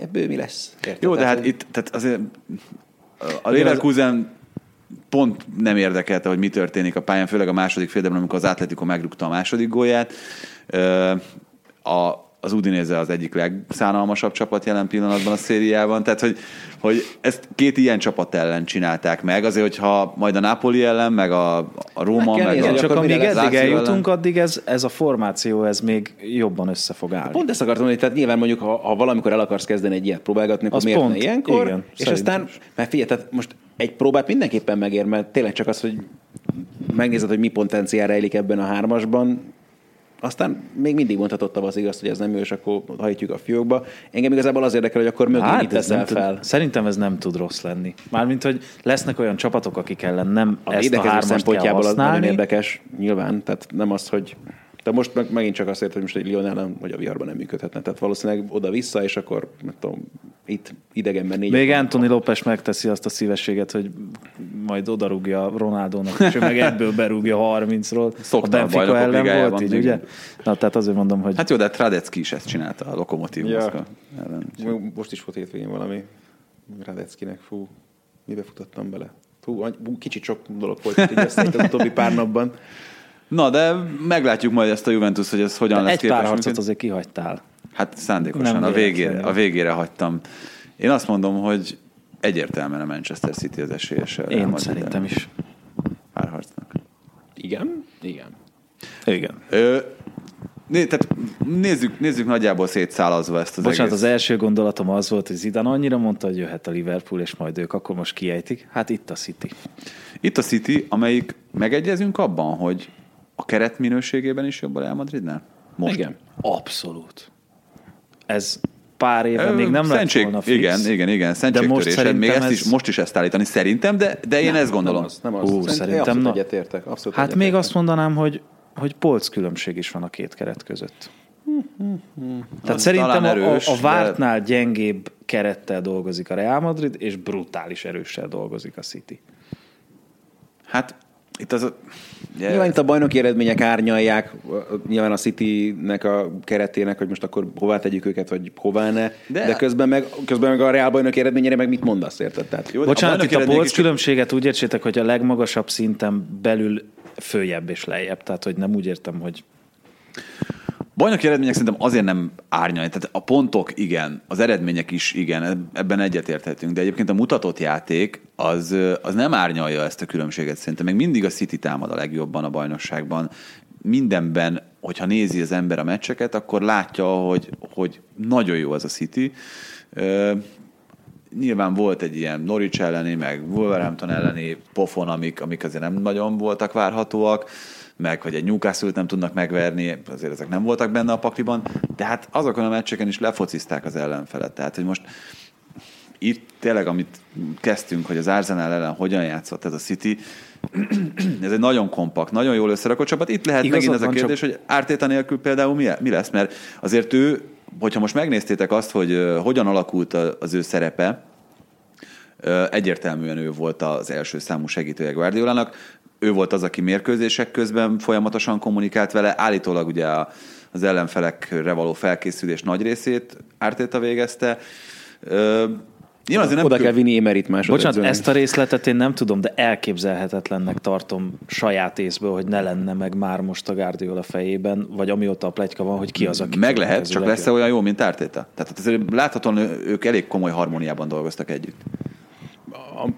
ebből mi lesz? Érted? Jó, de Tehát, hát itt, tehát azért a Leverkusen pont nem érdekelte, hogy mi történik a pályán, főleg a második félidőben, amikor az Atletico megrúgta a második gólját. A, az Udinese az egyik legszánalmasabb csapat jelen pillanatban a szériában, tehát hogy, hogy ezt két ilyen csapat ellen csinálták meg, azért, hogyha majd a Napoli ellen, meg a, a Róma, Meg meg nézni, a Csak amíg eddig eljutunk, ellen. addig ez, ez a formáció, ez még jobban össze fog állni. Pont ezt akartam mondani, tehát nyilván mondjuk, ha, ha valamikor el akarsz kezdeni egy ilyet próbálgatni, akkor Az miért pont, ne ilyenkor? igen, és aztán, mert figyelj, tehát most egy próbát mindenképpen megér, mert tényleg csak az, hogy megnézed, hogy mi potenciál rejlik ebben a hármasban, aztán még mindig mondhatottam az igaz, hogy ez nem jó, és akkor hajtjuk a fiókba. Engem igazából az érdekel, hogy akkor mögé hát, mit teszel fel. Tud, szerintem ez nem tud rossz lenni. Mármint, hogy lesznek olyan csapatok, akik ellen nem a ezt a hármast szempontjából az nagyon érdekes, nyilván. Tehát nem az, hogy de most meg, megint csak azt értem, hogy most egy Lionel nem, vagy a viharban nem működhetne. Tehát valószínűleg oda-vissza, és akkor nem tudom, itt idegenben négy. Még Anthony Lopes megteszi azt a szívességet, hogy majd odarúgja Ronaldónak, és ő meg ebből berúgja 30-ról. Szokta a Benfica ellen volt, így, ugye? Na, tehát azért mondom, hogy... Hát jó, de Tradecki is ezt csinálta a Lokomotív ja. ellen. Most is volt hétvégén valami Radeckinek, fú, mibe futottam bele? Fú, kicsit sok dolog volt itt az utóbbi pár napban. Na, de meglátjuk majd ezt a Juventus, hogy ez hogyan de lesz egy képes. Egy pár harcot azért kihagytál. Hát szándékosan, Nem a végére, a végére hagytam. Én azt mondom, hogy egyértelműen a Manchester City az esélyes. Én szerintem is. Párharcnak. Igen? Igen. Igen. Ö, Né, tehát nézzük, nézzük nagyjából szétszálazva ezt az Bocsánat, egész. az első gondolatom az volt, hogy Zidane annyira mondta, hogy jöhet a Liverpool, és majd ők akkor most kiejtik. Hát itt a City. Itt a City, amelyik megegyezünk abban, hogy a keret minőségében is jobb a Real Madridnál? Most. Igen. Abszolút. Ez pár éve Ö, még nem szentség, lett volna fix. Igen, igen, igen, szentségtörésed. Még ezt ez... is, most is ezt állítani szerintem, de, de én nem, ezt gondolom. Nem az, nem az. Hú, szerintem na, egyetértek. Abszolút hát egyetértek. még azt mondanám, hogy, hogy polc különbség is van a két keret között. Tehát az szerintem erős, a, a vártnál de... gyengébb kerettel dolgozik a Real Madrid, és brutális erőssel dolgozik a City. Hát itt az... Yeah. Nyilván itt a bajnoki eredmények árnyalják nyilván a City-nek a keretének, hogy most akkor hová tegyük őket, vagy hová ne, de, de közben, meg, közben meg a Real bajnoki eredményére meg mit mondasz, érted? Tehát, jó, Bocsánat, a itt a polc különbséget úgy értsétek, hogy a legmagasabb szinten belül följebb és lejjebb, tehát hogy nem úgy értem, hogy Bajnoki eredmények szerintem azért nem árnyalni. Tehát a pontok igen, az eredmények is igen, ebben egyetérthetünk, de egyébként a mutatott játék az, az nem árnyalja ezt a különbséget szerintem. Még mindig a City támad a legjobban a bajnokságban. Mindenben, hogyha nézi az ember a meccseket, akkor látja, hogy, hogy nagyon jó az a City. Nyilván volt egy ilyen Norwich elleni, meg Wolverhampton elleni pofon, amik, amik azért nem nagyon voltak várhatóak meg hogy egy newcastle nem tudnak megverni, azért ezek nem voltak benne a pakliban, de hát azokon a meccseken is lefocizták az ellenfelet. Tehát, hogy most itt tényleg, amit kezdtünk, hogy az Arsenal ellen hogyan játszott ez a City, [CLEARS THROAT] ez egy nagyon kompakt, nagyon jól összerakott csapat. Itt lehet Igazad megint ez a kérdés, csak... hogy Ártéta nélkül például mi, mi lesz, mert azért ő, hogyha most megnéztétek azt, hogy hogyan alakult az ő szerepe, egyértelműen ő volt az első számú segítője Guardiolának ő volt az, aki mérkőzések közben folyamatosan kommunikált vele. Állítólag ugye az ellenfelekre való felkészülés nagy részét Ártéta végezte. Nyilván azért nem Oda kell vinni Emerit másodedzőnek. Bocsánat, ezt a részletet én nem tudom, de elképzelhetetlennek tartom saját észből, hogy ne lenne meg már most a Guardiola fejében, vagy amióta a plegyka van, hogy ki az, aki... Meg lehet, csak lesz olyan jó, mint Ártéta. Tehát azért láthatóan ők elég komoly harmóniában dolgoztak együtt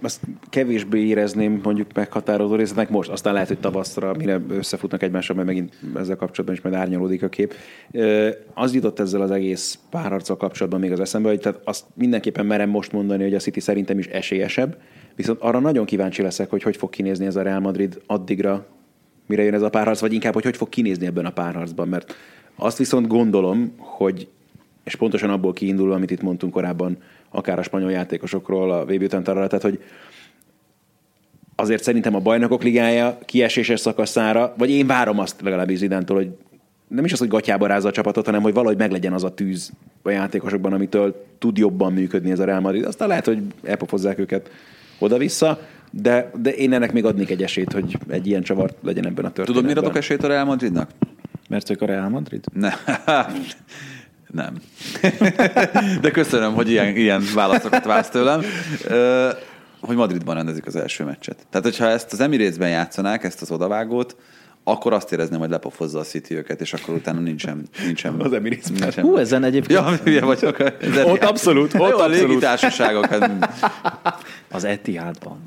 azt kevésbé érezném mondjuk meghatározó részletnek most, aztán lehet, hogy tavaszra, mire összefutnak egymással, mert megint ezzel kapcsolatban is majd árnyalódik a kép. Az jutott ezzel az egész párharccal kapcsolatban még az eszembe, hogy tehát azt mindenképpen merem most mondani, hogy a City szerintem is esélyesebb, viszont arra nagyon kíváncsi leszek, hogy hogy fog kinézni ez a Real Madrid addigra, mire jön ez a párharc, vagy inkább, hogy hogy fog kinézni ebben a párharcban, mert azt viszont gondolom, hogy és pontosan abból kiindul, amit itt mondtunk korábban, akár a spanyol játékosokról, a VB utántára, tehát hogy azért szerintem a bajnokok ligája kieséses szakaszára, vagy én várom azt legalábbis Zidántól, hogy nem is az, hogy gatyába rázza a csapatot, hanem hogy valahogy meglegyen az a tűz a játékosokban, amitől tud jobban működni ez a Real Madrid. Aztán lehet, hogy elpofozzák őket oda-vissza, de, de én ennek még adnék egy esélyt, hogy egy ilyen csavart legyen ebben a történetben. Tudod, miért adok esélyt a Real Madridnak? Mert ők a Real Madrid? Ne. [LAUGHS] Nem. [LAUGHS] De köszönöm, hogy ilyen, ilyen válaszokat vársz tőlem. Hogy Madridban rendezik az első meccset. Tehát, hogyha ezt az Emirates-ben játszanák, ezt az odavágót, akkor azt érezném, hogy lepofozza a City őket, és akkor utána nincsen... nincsen az Emirates nincsen. Hú, ezen egyébként... Ja, hülye vagyok. Ott abszolút, ott Jó, abszolút. a légitársaságok. Az Etihadban.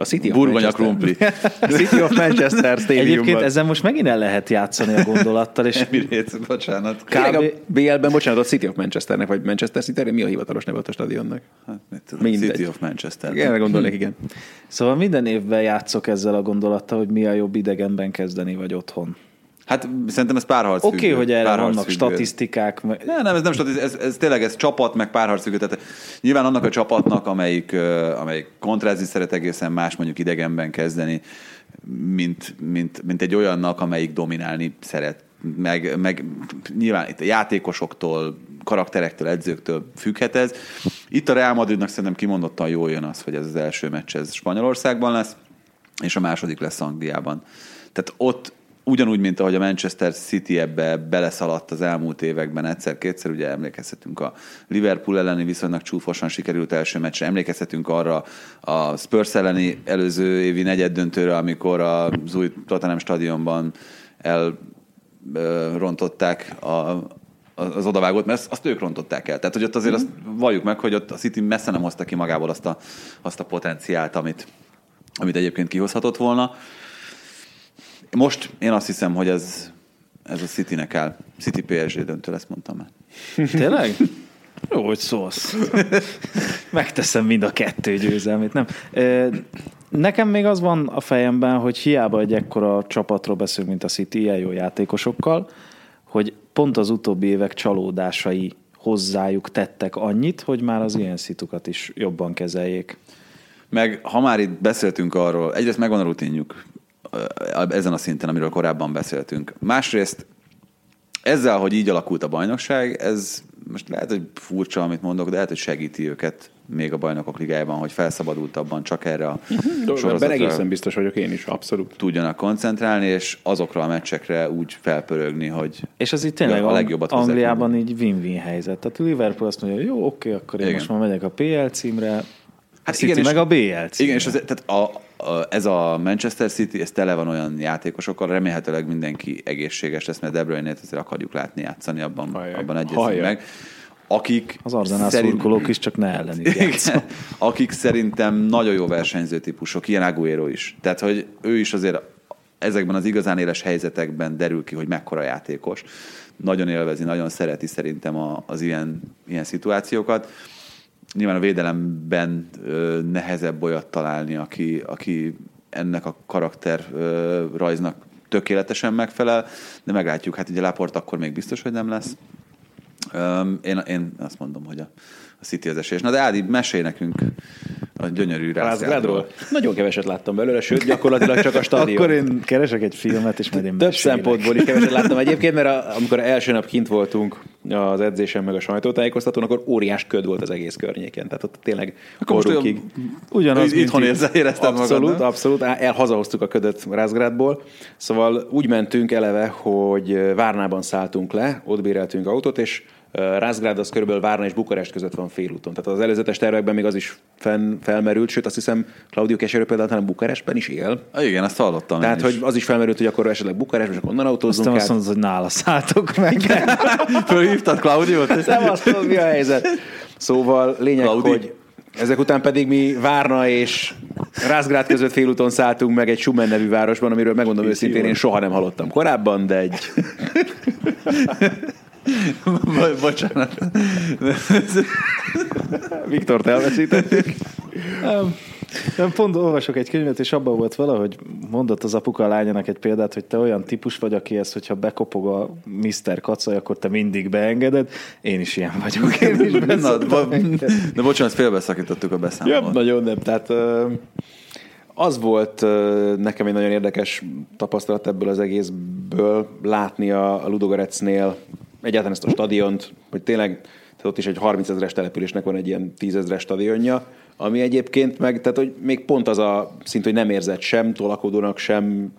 A City of Burgonya krumpli. [LAUGHS] A City of Manchester stadiumban. Egyébként ezzel most megint el lehet játszani a gondolattal. És Emirates, bocsánat. Kb... A BL-ben, bocsánat, a City of Manchesternek, vagy Manchester City, mi a hivatalos neve a stadionnak? Hát, mit tudom, City of Manchester. Igen, gondolnék, igen. Szóval minden évben játszok ezzel a gondolattal, hogy mi a jobb idegenben kezdeni, vagy otthon. Hát szerintem ez párharc Oké, okay, hogy erre párharc vannak függő. statisztikák. meg- Ne, nem, ez nem statisztika, ez, ez tényleg ez csapat, meg párharc függő. Tehát nyilván annak a csapatnak, amelyik, amelyik kontrázni szeret egészen más mondjuk idegenben kezdeni, mint, mint, mint egy olyannak, amelyik dominálni szeret. Meg, meg nyilván itt a játékosoktól, karakterektől, edzőktől függhet ez. Itt a Real Madridnak szerintem kimondottan jól jön az, hogy ez az első meccs ez Spanyolországban lesz, és a második lesz Angliában. Tehát ott ugyanúgy, mint ahogy a Manchester City ebbe beleszaladt az elmúlt években egyszer-kétszer, ugye emlékezhetünk a Liverpool elleni viszonylag csúfosan sikerült első meccsre, emlékezhetünk arra a Spurs elleni előző évi negyed döntőre, amikor az új Tottenham stadionban elrontották a, az odavágót, mert azt, azt ők rontották el. Tehát, hogy ott azért azt valljuk meg, hogy ott a City messze nem hozta ki magából azt a, azt a potenciált, amit, amit egyébként kihozhatott volna. Most én azt hiszem, hogy ez, ez a Citynek áll. City PSG döntő lesz, mondtam már. [LAUGHS] Tényleg? Jó, hogy szólsz. [LAUGHS] Megteszem mind a kettő győzelmét, nem? Nekem még az van a fejemben, hogy hiába egy ekkora csapatról beszélünk, mint a City, ilyen jó játékosokkal, hogy pont az utóbbi évek csalódásai hozzájuk tettek annyit, hogy már az ilyen szitukat is jobban kezeljék. Meg ha már itt beszéltünk arról, egyrészt megvan a rutinjuk ezen a szinten, amiről korábban beszéltünk. Másrészt ezzel, hogy így alakult a bajnokság, ez most lehet, hogy furcsa, amit mondok, de lehet, hogy segíti őket még a bajnokok ligájában, hogy felszabadultabban csak erre a Ebben sorozatra egészen biztos vagyok én is, abszolút. tudjanak koncentrálni, és azokra a meccsekre úgy felpörögni, hogy És az itt tényleg a a legjobbat Angliában így win-win helyzet. Tehát a Liverpool azt mondja, jó, oké, akkor én Igen. most már megyek a PL címre, hát a City igen, és- meg a BL címre. Igen, és az, tehát a, ez a Manchester City, ez tele van olyan játékosokkal, remélhetőleg mindenki egészséges lesz, mert De Bruyne-t azért akarjuk látni játszani, abban, Hajjaj. abban egyezünk meg. Akik Az Arzenál szurkolók is csak ne ellenük. Igen, [LAUGHS] akik szerintem nagyon jó versenyző típusok, ilyen Aguero is. Tehát, hogy ő is azért ezekben az igazán éles helyzetekben derül ki, hogy mekkora játékos. Nagyon élvezi, nagyon szereti szerintem a, az ilyen, ilyen szituációkat. Nyilván a védelemben nehezebb olyat találni, aki, aki ennek a karakter rajznak tökéletesen megfelel, de meglátjuk, hát ugye Laport akkor még biztos, hogy nem lesz. Én, én azt mondom, hogy a, a City az esélyes. Na de Ádi, mesélj nekünk a gyönyörű Rázgrádról? Nagyon keveset láttam belőle, sőt, gyakorlatilag csak a stadion. Akkor én keresek egy filmet, és majd én Több mesélek. szempontból is keveset láttam egyébként, mert a, amikor első nap kint voltunk az edzésen meg a sajtótájékoztatón, akkor óriás köd volt az egész környéken. Tehát ott tényleg Akkor olyan- Ugyanaz, mint Itthon itt. érze, érezted Abszolút, magad, nem? abszolút. Á, El hazahoztuk a ködöt Rázgrádból. Szóval úgy mentünk eleve, hogy Várnában szálltunk le, ott béreltünk autót, és ö, Rázgrád az körülbelül Várna és Bukarest között van félúton. Tehát az előzetes tervekben még az is fenn, felmerült, sőt azt hiszem Claudio Keserő például talán Bukarestben is él. Ah, Igen, azt hallottam Tehát, én is. hogy az is felmerült, hogy akkor esetleg Bukarest, és akkor onnan autózzunk Aztán át. azt mondod, hogy nála szálltok meg. [LAUGHS] Fölhívtad Claudiót? [LAUGHS] Szevasztok, mi a helyzet? Szóval lényeg, Claudi. hogy ezek után pedig mi Várna és Rázgrád között félúton szálltunk meg egy Schumann nevű városban, amiről megmondom őszintén, én soha nem hallottam korábban, de egy [LAUGHS] [LAUGHS] Bo- Bocsánat. Viktort elveszítettük. Nem, nem, pont olvasok egy könyvet, és abban volt valahogy mondott az apuka a lányának egy példát, hogy te olyan típus vagy, aki ezt, hogyha bekopog a Mr. Kacaj, akkor te mindig beengeded. Én is ilyen vagyok. Én is Na, bo- de bocsánat, félbeszakítottuk a Ja, beszámolót. nagyon nem. Tehát az volt nekem egy nagyon érdekes tapasztalat ebből az egészből látni a, Ludogorecnél egyáltalán ezt a stadiont, hogy tényleg tehát ott is egy 30 ezeres településnek van egy ilyen 10 ezeres stadionja, ami egyébként meg, tehát hogy még pont az a szint, hogy nem érzett sem tolakodónak, sem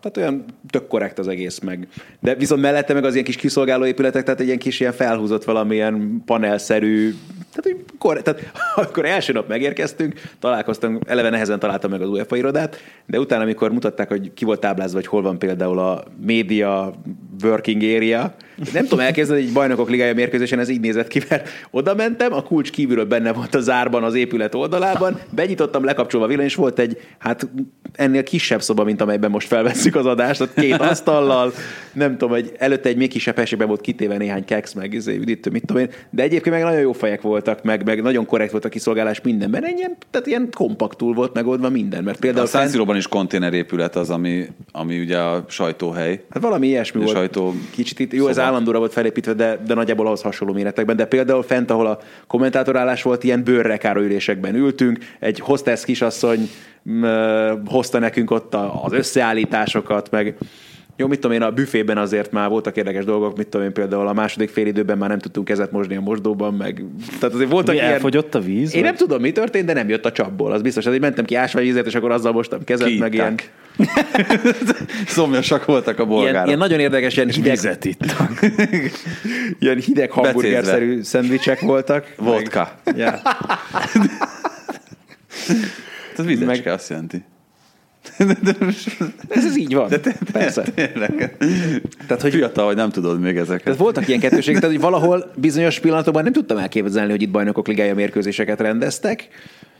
tehát olyan tök korrekt az egész meg. De viszont mellette meg az ilyen kis kiszolgáló épületek, tehát egy ilyen kis ilyen felhúzott valamilyen panelszerű, tehát, korrekt, tehát [LAUGHS] akkor első nap megérkeztünk, találkoztam, eleve nehezen találtam meg az UEFA irodát, de utána, amikor mutatták, hogy ki volt táblázva, hogy hol van például a média working area, nem tudom elképzelni, hogy egy bajnokok ligája mérkőzésen ez így nézett ki, mert oda mentem, a kulcs kívülről benne volt a zárban az épület oldalában, benyitottam, lekapcsolva a villany, és volt egy, hát ennél kisebb szoba, mint amelyben most felveszünk az adást, ott két [LAUGHS] asztallal, nem tudom, egy, előtte egy még kisebb helységben volt kitéve néhány keks, meg izé, üdítő, mit tudom én, de egyébként meg nagyon jó fejek voltak, meg, meg nagyon korrekt volt a kiszolgálás mindenben, ilyen, tehát ilyen kompaktul volt megoldva minden, mert például A San Siro-ban is konténerépület az, ami, ami ugye a sajtóhely. Hát valami ilyesmi A volt. sajtó Kicsit itt, jó, ez. Állandóra volt felépítve, de, de nagyjából ahhoz hasonló méretekben. De például fent, ahol a kommentátorállás volt, ilyen bőrrekáró ülésekben ültünk, egy hostess kisasszony hozta nekünk ott az összeállításokat, meg jó, mit tudom én, a büfében azért már voltak érdekes dolgok, mit tudom én, például a második fél időben már nem tudtunk kezet mosni a mosdóban, meg tehát azért voltak Mi ilyen... elfogyott a víz? Én vagy? nem tudom, mi történt, de nem jött a csapból. Az biztos, hogy mentem ki ásványvizet, és akkor azzal mostam kezet, meg ilyen, [LAUGHS] Szomjasak voltak a ilyen, bolgárok. ilyen, nagyon érdekes, ilyen hideg, Vizet itt. [LAUGHS] ilyen hideg hamburgerszerű szendvicsek voltak. Vodka. Meg. [LAUGHS] Ez vizecske, azt jelenti. Ez, ez így van. De te, Persze. Tényleg. Tehát, hogy Fiatal vagy, nem tudod még ezeket. tehát voltak ilyen kettőségek, tehát hogy valahol bizonyos pillanatokban nem tudtam elképzelni, hogy itt bajnokok ligája mérkőzéseket rendeztek.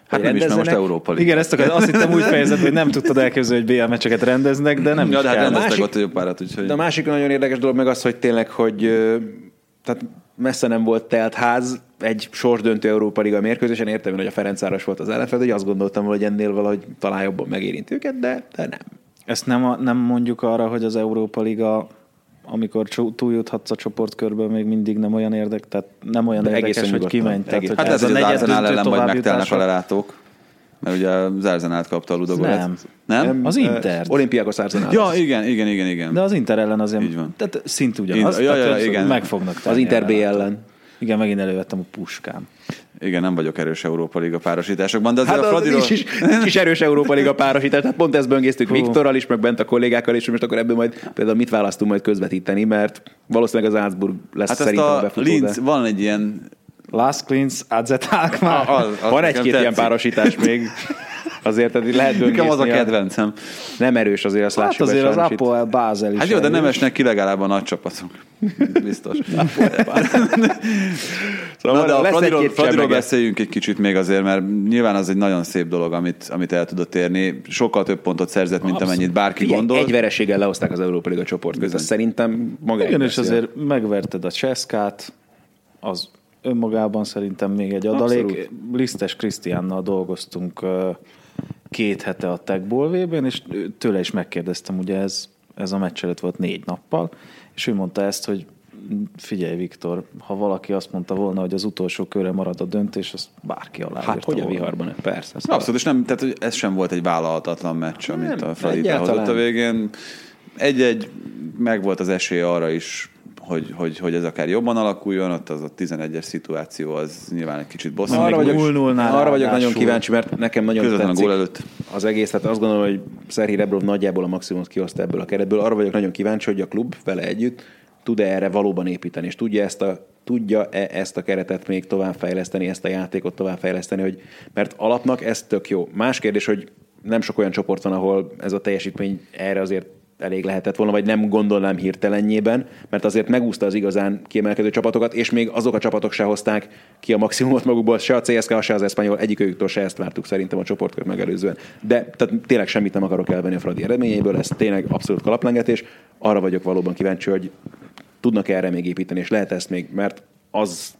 Hát nem is, mert most. Európa Liga. Igen, ezt akar, azt hittem úgy fejezett, hogy nem tudtad elképzelni, hogy BL meccseket rendeznek, de nem Ja, de hát rendeztek Másik- ott egy párat, úgyhogy... De a másik nagyon érdekes dolog meg az, hogy tényleg, hogy tehát messze nem volt telt ház egy sorsdöntő Európa Liga mérkőzésen. Értem, én, hogy a Ferencváros volt az ellenfél, de hogy azt gondoltam, hogy ennél valahogy talán jobban megérint őket, de, de nem. Ezt nem, a, nem mondjuk arra, hogy az Európa Liga amikor túljuthatsz a csoportkörből, még mindig nem olyan érdek, tehát nem olyan De érdekes, hogy kimenj. Tehát, hogy Hát ez, hogy az Arsenal ellen majd megtelnek a lelátók. Mert ugye az kapta a Ludogorets. Nem. Nem? Az Inter. Olimpiákos Arsenal. Ja, igen, igen, igen, igen. De az Inter ellen azért, Így van. tehát szint ugyanaz. Ja, ja, hogy igen. Meg fognak az Inter B ellen. Igen, megint elővettem a puskám. Igen, nem vagyok erős Európa Liga párosításokban, de azért Hát a Fradiról... nincs is, nincs is erős Európa Liga párosítás, tehát pont ezt böngésztük Hú. Viktorral is, meg bent a kollégákkal is, hogy most akkor ebből majd például mit választunk majd közvetíteni, mert valószínűleg az Salzburg lesz Hát szerintem a befutó. Linz, de- van egy ilyen... Last Cleans, AZ Alkmaar. Van egy-két ilyen párosítás még. [LAUGHS] Azért tehát lehet Nekem az a kedvencem. Nem erős azért, azt Hát azért az. Apoel Bázel is. Hát jó, de nem esnek ki legalább a nagy csapatok. [LAUGHS] Biztos. Szóval Na, de a Fradiról, Fradiról beszéljünk egy kicsit még azért, mert nyilván az egy nagyon szép dolog, amit, amit el tudott érni. Sokkal több pontot szerzett, mint amennyit bárki Figyelj, gondol. Egy vereséggel lehozták az Európa Liga csoport között. Szerintem maga Igen, és azért megverted a Cseszkát, az önmagában szerintem még egy adalék. Abszolút. Lisztes Krisztiánnal dolgoztunk két hete a Tech Ball VB-n, és tőle is megkérdeztem, ugye ez, ez a meccs előtt volt négy nappal, és ő mondta ezt, hogy figyelj Viktor, ha valaki azt mondta volna, hogy az utolsó körre marad a döntés, azt bárki alá Hát hogy a viharban? Persze. ez Abszolút, és nem, tehát hogy ez sem volt egy vállalhatatlan meccs, amit Nem, a Fradi egyáltalán. behozott a végén. Egy-egy, meg volt az esély arra is, hogy, hogy, hogy ez akár jobban alakuljon, ott az a 11-es szituáció az nyilván egy kicsit bosszant. Arra vagyok, 0-0-nál arra vagyok nagyon kíváncsi, mert nekem nagyon Közvetlenül a tetszik gól előtt. az egész. Tehát azt gondolom, hogy Szerhi Rebrov nagyjából a maximumot kihozta ebből a keretből. Arra vagyok nagyon kíváncsi, hogy a klub vele együtt tud-e erre valóban építeni, és tudja ezt a tudja-e ezt a keretet még továbbfejleszteni, ezt a játékot továbbfejleszteni, hogy, mert alapnak ez tök jó. Más kérdés, hogy nem sok olyan csoport van, ahol ez a teljesítmény erre azért elég lehetett volna, vagy nem gondolnám hirtelenjében, mert azért megúszta az igazán kiemelkedő csapatokat, és még azok a csapatok se hozták ki a maximumot magukból, se a CSKA, se az Espanyol, egyikőjüktől se ezt vártuk szerintem a csoportkör megelőzően. De tehát tényleg semmit nem akarok elvenni a Fradi eredményeiből, ez tényleg abszolút kalaplengetés. Arra vagyok valóban kíváncsi, hogy tudnak erre még építeni, és lehet ezt még, mert az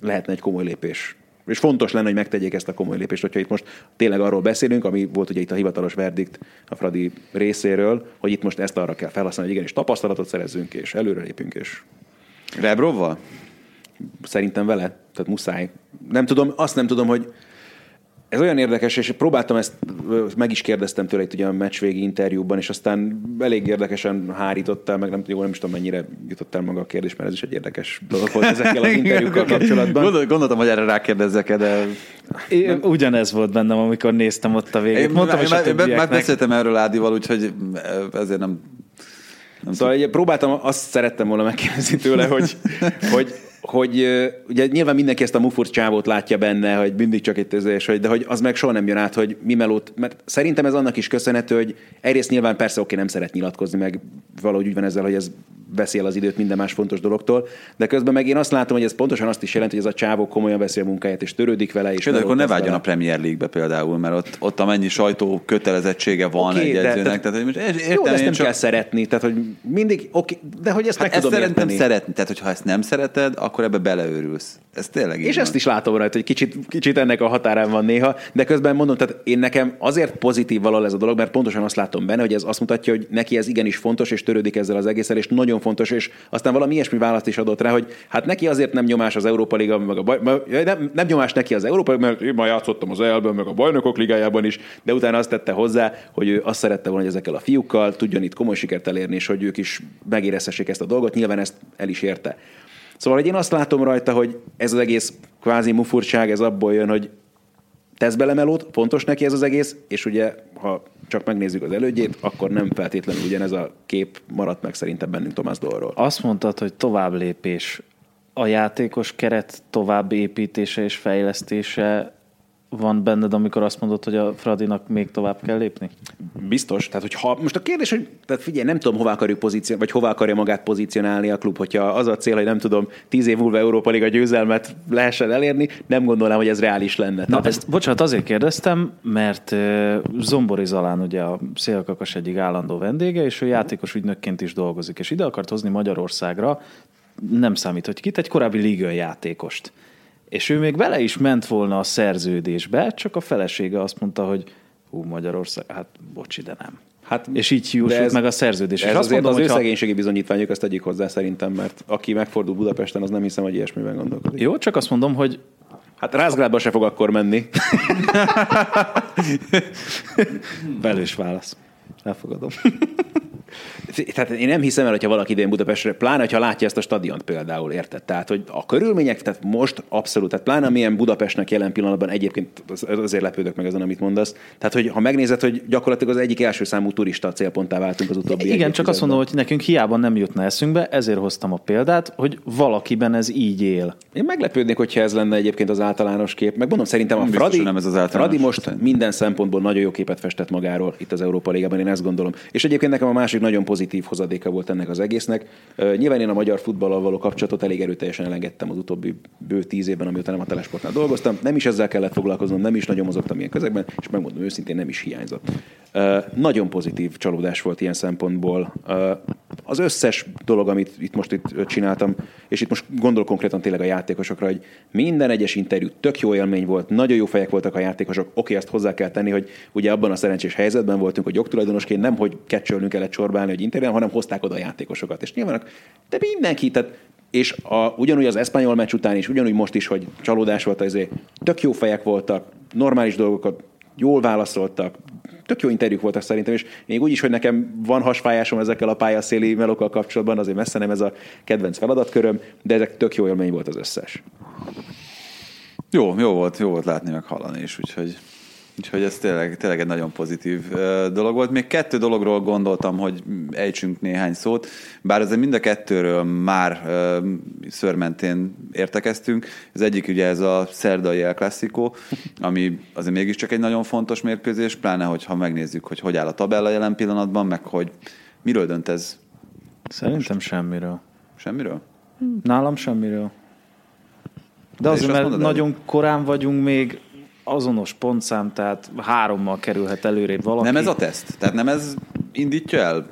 lehetne egy komoly lépés. És fontos lenne, hogy megtegyék ezt a komoly lépést, hogyha itt most tényleg arról beszélünk, ami volt ugye itt a hivatalos verdikt a Fradi részéről, hogy itt most ezt arra kell felhasználni, hogy igenis tapasztalatot szerezzünk, és előrelépünk, és Rebrovval? szerintem vele, tehát muszáj. Nem tudom, azt nem tudom, hogy ez olyan érdekes, és próbáltam ezt, meg is kérdeztem tőle itt ugye a meccsvégi interjúban, és aztán elég érdekesen hárítottál, meg nem, jó, nem is tudom mennyire jutott el maga a kérdés, mert ez is egy érdekes dolog volt ezekkel az [LAUGHS] interjúkkal kapcsolatban. Gondol, gondoltam, hogy erre rákérdezzek de Én, ugyanez volt bennem, amikor néztem ott a végét. én, Mondtam én, én, én már beszéltem erről Ádival, úgyhogy ezért nem... nem Szóval ugye próbáltam, azt szerettem volna megkérdezni tőle, hogy, [LAUGHS] hogy, hogy ugye nyilván mindenki ezt a mufurc csávót látja benne, hogy mindig csak egy tözés, hogy, de hogy az meg soha nem jön át, hogy mi melót, mert szerintem ez annak is köszönhető, hogy egyrészt nyilván persze oké, nem szeret nyilatkozni, meg valahogy úgy van ezzel, hogy ez veszi el az időt minden más fontos dologtól, de közben meg én azt látom, hogy ez pontosan azt is jelenti, hogy ez a csávó komolyan veszi a munkáját, és törődik vele. És Például akkor ne vágjon a Premier League-be például, mert ott, ott amennyi sajtó kötelezettsége van okay, egy edzőnek. Tehát, hogy értem, jó, ezt nem csak... kell szeretni, tehát hogy mindig, oké, de hogy ezt hát meg ezt tudom szerintem érteni. szeretni, tehát hogyha ezt nem szereted, akkor ebbe beleőrülsz. Ez tényleg És ezt is látom rajta, hogy kicsit, kicsit ennek a határán van néha, de közben mondom, tehát én nekem azért pozitív valahol ez a dolog, mert pontosan azt látom benne, hogy ez azt mutatja, hogy neki ez igenis fontos, és törődik ezzel az egészen, és nagyon fontos, és aztán valami ilyesmi választ is adott rá, hogy hát neki azért nem nyomás az Európa Liga, meg a baj, nem, nem nyomás neki az Európa Liga, mert én már játszottam az elben, meg a bajnokok ligájában is, de utána azt tette hozzá, hogy ő azt szerette volna, hogy ezekkel a fiúkkal tudjon itt komoly sikert elérni, és hogy ők is megérezhessék ezt a dolgot. Nyilván ezt el is érte. Szóval, hogy én azt látom rajta, hogy ez az egész kvázi mufurság, ez abból jön, hogy tesz bele melót, fontos neki ez az egész, és ugye, ha csak megnézzük az elődjét, akkor nem feltétlenül ugyanez a kép maradt meg szerintem bennünk Tomás Dolról. Azt mondtad, hogy tovább lépés. A játékos keret tovább építése és fejlesztése van benned, amikor azt mondod, hogy a Fradinak még tovább kell lépni? Biztos. Tehát, hogy ha, most a kérdés, hogy tehát figyelj, nem tudom, hová akarjuk pozíció, vagy hová akarja magát pozícionálni a klub, hogyha az a cél, hogy nem tudom, tíz év múlva Európa Liga győzelmet lehessen elérni, nem gondolom, hogy ez reális lenne. Na, Tehát ezt, bocsánat, azért kérdeztem, mert Zombori Zalán ugye a Szélkakas egyik állandó vendége, és ő játékos ügynökként is dolgozik, és ide akart hozni Magyarországra, nem számít, hogy kit, egy korábbi liga játékost. És ő még bele is ment volna a szerződésbe, csak a felesége azt mondta, hogy hú, Magyarország, hát bocsi, de nem. Hát, és így hiúsult meg a szerződés. Ez és azt mondom, az ő ha... szegénységi bizonyítványok, ezt tegyük hozzá szerintem, mert aki megfordul Budapesten, az nem hiszem, hogy ilyesmiben gondolkodik. Jó, csak azt mondom, hogy Hát Rázgrádba se fog akkor menni. [LAUGHS] Belős válasz. Elfogadom. Tehát én nem hiszem el, hogyha valaki idén Budapestre, pláne, ha látja ezt a stadiont például, érted? Tehát, hogy a körülmények, tehát most abszolút, tehát pláne milyen Budapestnek jelen pillanatban egyébként azért lepődök meg ezen, amit mondasz. Tehát, hogy ha megnézed, hogy gyakorlatilag az egyik első számú turista célponttá váltunk az utóbbi Igen, csak azt mondom, hogy nekünk hiába nem jutna eszünkbe, ezért hoztam a példát, hogy valakiben ez így él. Én meglepődnék, hogyha ez lenne egyébként az általános kép. Meg mondom, szerintem a Fradi, nem ez az Fradi most minden szempontból nagyon jó képet festett magáról itt az Európa Ligában, én ezt gondolom. És egyébként nekem a másik nagyon pozitív hozadéka volt ennek az egésznek. Nyilván én a magyar futballal való kapcsolatot elég erőteljesen elengedtem az utóbbi bő tíz évben, amióta nem a telesportnál dolgoztam. Nem is ezzel kellett foglalkoznom, nem is nagyon mozogtam ilyen közegben, és megmondom őszintén, nem is hiányzott. Nagyon pozitív csalódás volt ilyen szempontból. Az összes dolog, amit itt most itt csináltam, és itt most gondolok konkrétan tényleg a játékosokra, hogy minden egyes interjú tök jó élmény volt, nagyon jó fejek voltak a játékosok. Oké, azt hozzá kell tenni, hogy ugye abban a szerencsés helyzetben voltunk, hogy jogtulajdonosként nem, hogy kecsölnünk kellett sorbálni, hogy interjú, hanem hozták oda a játékosokat. És nyilván, de mindenki, tehát és a, ugyanúgy az eszpanyol meccs után is, ugyanúgy most is, hogy csalódás volt, azért tök jó fejek voltak, normális dolgokat jól válaszoltak, tök jó interjúk voltak szerintem, és még úgy is, hogy nekem van hasfájásom ezekkel a pályaszéli melókkal kapcsolatban, azért messze nem ez a kedvenc feladatköröm, de ezek tök jó élmény volt az összes. Jó, jó volt, jó volt látni meg hallani is, úgyhogy Úgyhogy ez tényleg, tényleg egy nagyon pozitív dolog volt. Még kettő dologról gondoltam, hogy ejtsünk néhány szót, bár ezzel mind a kettőről már szörmentén értekeztünk. Az egyik ugye ez a szerdai El Clasico, ami azért mégiscsak egy nagyon fontos mérkőzés, pláne, hogyha megnézzük, hogy hogy áll a tabella jelen pillanatban, meg hogy miről dönt ez? Szerintem most? semmiről. Semmiről? Nálam semmiről. De, De azért, mert nagyon korán vagyunk még, azonos pontszám, tehát hárommal kerülhet előrébb valaki. Nem ez a teszt? Tehát nem ez indítja el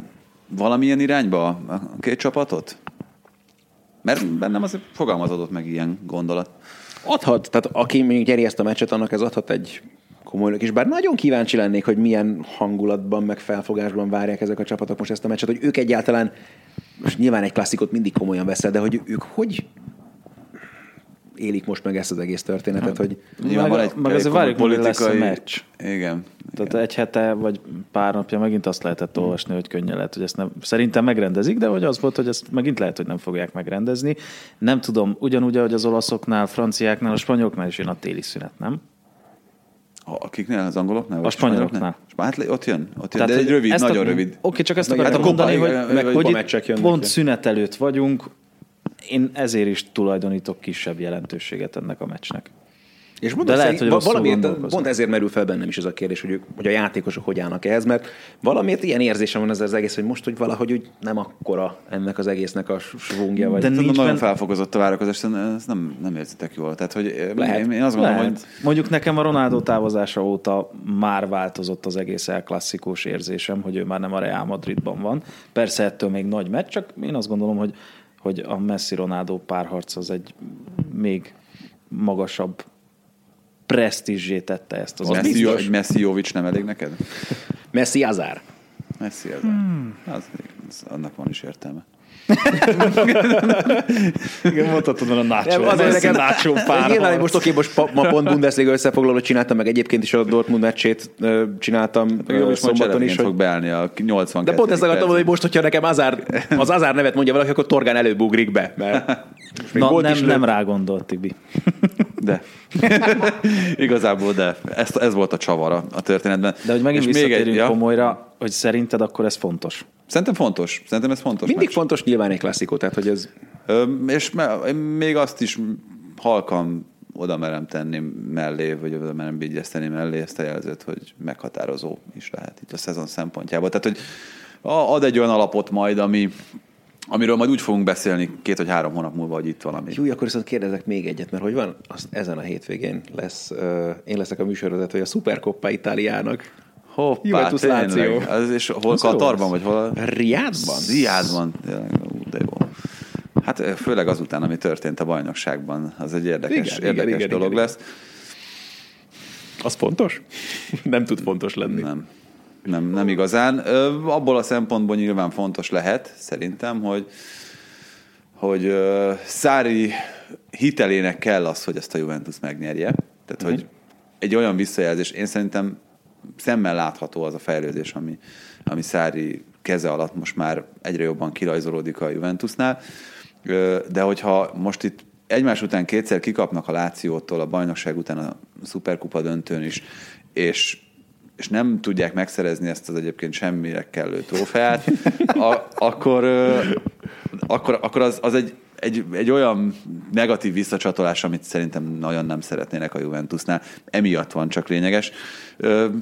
valamilyen irányba a két csapatot? Mert bennem azért fogalmazódott meg ilyen gondolat. Adhat, tehát aki még gyeri ezt a meccset, annak ez adhat egy komoly és bár nagyon kíváncsi lennék, hogy milyen hangulatban, meg felfogásban várják ezek a csapatok most ezt a meccset, hogy ők egyáltalán, most nyilván egy klasszikot mindig komolyan veszel, de hogy ők hogy élik most meg ezt az egész történetet, hogy... Nyilván meg, van egy, meg azért várjuk, politikai... lesz a meccs. Igen. Tehát igen. egy hete vagy pár napja megint azt lehetett olvasni, hogy könnyen lehet, hogy ezt nem, szerintem megrendezik, de hogy az volt, hogy ezt megint lehet, hogy nem fogják megrendezni. Nem tudom, ugyanúgy, ahogy az olaszoknál, franciáknál, a spanyoloknál is jön a téli szünet, nem? A, akiknél, az angoloknál? A spanyoloknál. Hát ott jön, ott jön. Tehát, de egy rövid, nagyon a, rövid. Oké, csak ezt akartam hát mondani, hogy, meg, hogy itt pont szünet előtt vagyunk, én ezért is tulajdonítok kisebb jelentőséget ennek a meccsnek. És mondom, De lehet, hogy valamiért, pont ezért merül fel bennem is ez a kérdés, hogy, ők, hogy a játékosok hogy állnak ehhez, mert valamiért ilyen érzésem van ez az egész, hogy most, hogy valahogy úgy nem akkora ennek az egésznek a svungja. Vagy... De nincs nagyon ben... felfokozott a várakozás, ez nem, nem érzitek jól. Tehát, hogy lehet, én, én azt gondolom, lehet. hogy... Mondjuk nekem a Ronaldo távozása óta már változott az egész elklasszikus érzésem, hogy ő már nem a Real Madridban van. Persze ettől még nagy meccs, csak én azt gondolom, hogy, hogy a Messi-Ronaldo párharc az egy még magasabb presztízsé tette ezt az, az Messi, Egy Messi Jovic nem elég neked? Messi Azár. Messi Azár. Hmm. Az, az, annak van is értelme. Igen, mondhatod a Nacho. azért nekem Nacho pár. [LAUGHS] Nyilván, most oké, most ma pont Bundesliga összefoglalót csináltam, meg egyébként is a Dortmund meccsét csináltam jó, szombaton is. Hogy... fog beállni a 82. De pont ezt akartam mondani, hogy most, hogyha nekem Azár, az Azár nevet mondja valaki, akkor Torgán előbb ugrik be. Mert [LAUGHS] Na, nem, nem rá gondolt, Tibi. [LAUGHS] De. Igazából de. Ez, ez volt a csavara a történetben. De hogy megint És még egy, ja? komolyra, hogy szerinted akkor ez fontos? Szerintem fontos. Szerintem ez fontos. Mindig meccs. fontos nyilván egy klasszikó, tehát hogy ez... Ö, és me, még azt is halkan oda merem tenni mellé, vagy oda merem vigyeszteni mellé ezt a jelzőt, hogy meghatározó is lehet itt a szezon szempontjából. Tehát, hogy ad egy olyan alapot majd, ami, amiről majd úgy fogunk beszélni két vagy három hónap múlva, hogy itt valami. Jó, akkor viszont kérdezek még egyet, mert hogy van, az ezen a hétvégén lesz, uh, én leszek a hogy a Supercoppa Itáliának. Hoppá, Juventus Láció. Az, és hol Katarban, vagy hol? Riádban? Riádban. De jó. Hát főleg azután, ami történt a bajnokságban, az egy érdekes, igen, érdekes igen, dolog igen, lesz. Az fontos? [LAUGHS] nem tud fontos lenni. Nem. Nem, nem igazán. Abból a szempontból nyilván fontos lehet, szerintem, hogy, hogy Szári hitelének kell az, hogy ezt a Juventus megnyerje. Tehát, uh-huh. hogy egy olyan visszajelzés, én szerintem szemmel látható az a fejlődés, ami, ami Szári keze alatt most már egyre jobban kirajzolódik a Juventusnál. De hogyha most itt egymás után kétszer kikapnak a Lációtól, a bajnokság után a Superkupa döntőn is, és és nem tudják megszerezni ezt az egyébként semmire kellő trófeát, [LAUGHS] a, akkor, akkor, akkor az, az egy, egy, egy olyan negatív visszacsatolás, amit szerintem nagyon nem szeretnének a Juventusnál. Emiatt van csak lényeges.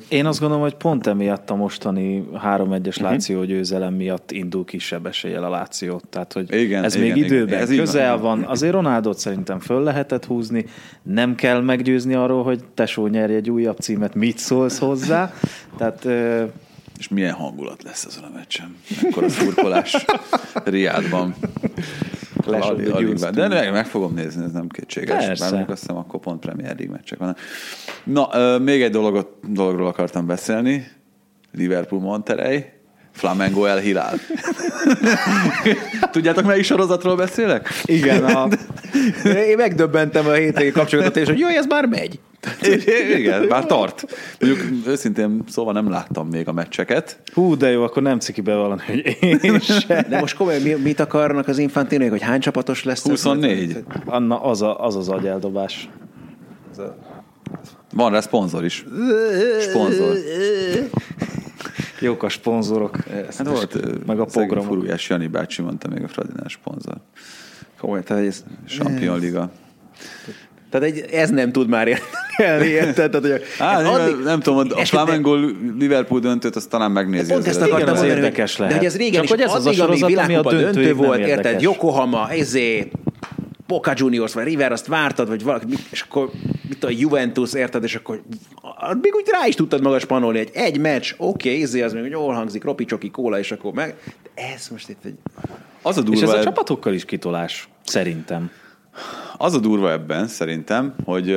Én azt gondolom, hogy pont emiatt a mostani 3-1-es uh-huh. Láció győzelem miatt indul kisebb eséllyel a Láció. Tehát, hogy igen, ez igen, még időben ez közel van. van. Azért Ronaldot szerintem föl lehetett húzni. Nem kell meggyőzni arról, hogy tesó nyerje egy újabb címet, mit szólsz hozzá. Tehát és milyen hangulat lesz ezen a meccsen. Ekkor a szurkolás Riádban. Clash alig, alig De meg, meg fogom nézni, ez nem kétséges. Persze. Bár azt hiszem, akkor pont Premier League meccsek van. Na, még egy dologot, dologról akartam beszélni. Liverpool Monterey. Flamengo El Hilal. [LAUGHS] Tudjátok, melyik sorozatról beszélek? Igen. A... [LAUGHS] Én megdöbbentem a hétvégi kapcsolatot, és hogy jó, ez már megy. [LAUGHS] Igen, már [LAUGHS] tart. Mondjuk őszintén szóval nem láttam még a meccseket. Hú, de jó, akkor nem ciki be valami, hogy én sem. De most komolyan, mit akarnak az infantinók, hogy hány csapatos lesz? 24. Anna, az, a, az az agyeldobás. Van rá szponzor is. Sponzor. Jók a szponzorok. Hát volt, meg a program. Furujás Jani bácsi mondta még a Fradinál szponzor. Komolyan, tehát ez... Champion Liga. Tehát egy, ez nem tud már élni, érted? Tehát, hogy Á, nem, addig, nem tudom, a Flamengo Liverpool döntőt, azt talán megnézi. Pont ezt akartam mondani, érdekes lehet. De hogy ez régen Csak is, hogy ez az a sorozat, ami a döntő, döntő volt, érted? Yokohama, ezé, Boca Juniors, vagy River, azt vártad, vagy valaki, és akkor mit a Juventus, érted, és akkor még úgy rá is tudtad maga spanolni, egy, egy meccs, oké, okay, ezé az még jól hangzik, ropi, csoki, kóla, és akkor meg, de ez most itt egy... Az a durva, és ez a csapatokkal is kitolás, szerintem. Az a durva ebben szerintem, hogy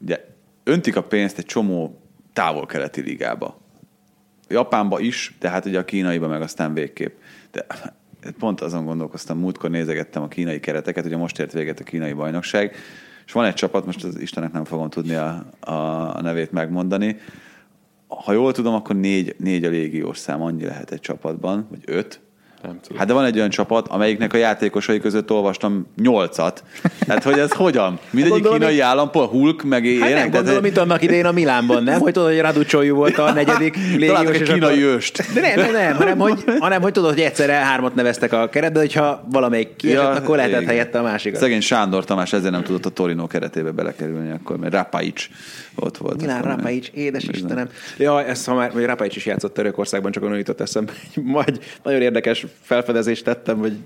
ugye öntik a pénzt egy csomó távol-keleti ligába. Japánba is, de hát ugye a kínaiba meg aztán végképp. De pont azon gondolkoztam, múltkor nézegettem a kínai kereteket, ugye most ért véget a kínai bajnokság, és van egy csapat, most az Istenek nem fogom tudni a, a, nevét megmondani, ha jól tudom, akkor négy, négy a légiós szám, annyi lehet egy csapatban, vagy öt, Nem tudom. Hát de van egy olyan csapat, amelyiknek a játékosai között olvastam nyolcat. Tehát hogy ez hogyan? Mindegyik gondolom, kínai állampol, Hulk, meg hát nem gondolom, mint annak idején a Milánban, nem? Hogy tudod, hogy Raducsolyú volt a negyedik légiós. egy kínai akkor... őst. De nem, nem, nem, hanem hogy, hanem hogy tudod, hogy egyszerre hármat neveztek a keretbe, hogyha valamelyik kiesett, ja, akkor lehetett igen. helyette a másikat. Szegény Sándor Tamás ezért nem tudott a Torino keretébe belekerülni, akkor, mert Rapaic ott volt. Milán Rapaic, édes Istenem. Ja, ezt ha már, hogy Rapaic is játszott Törökországban, csak onnan jutott eszembe, majd nagyon érdekes felfedezést tettem, hogy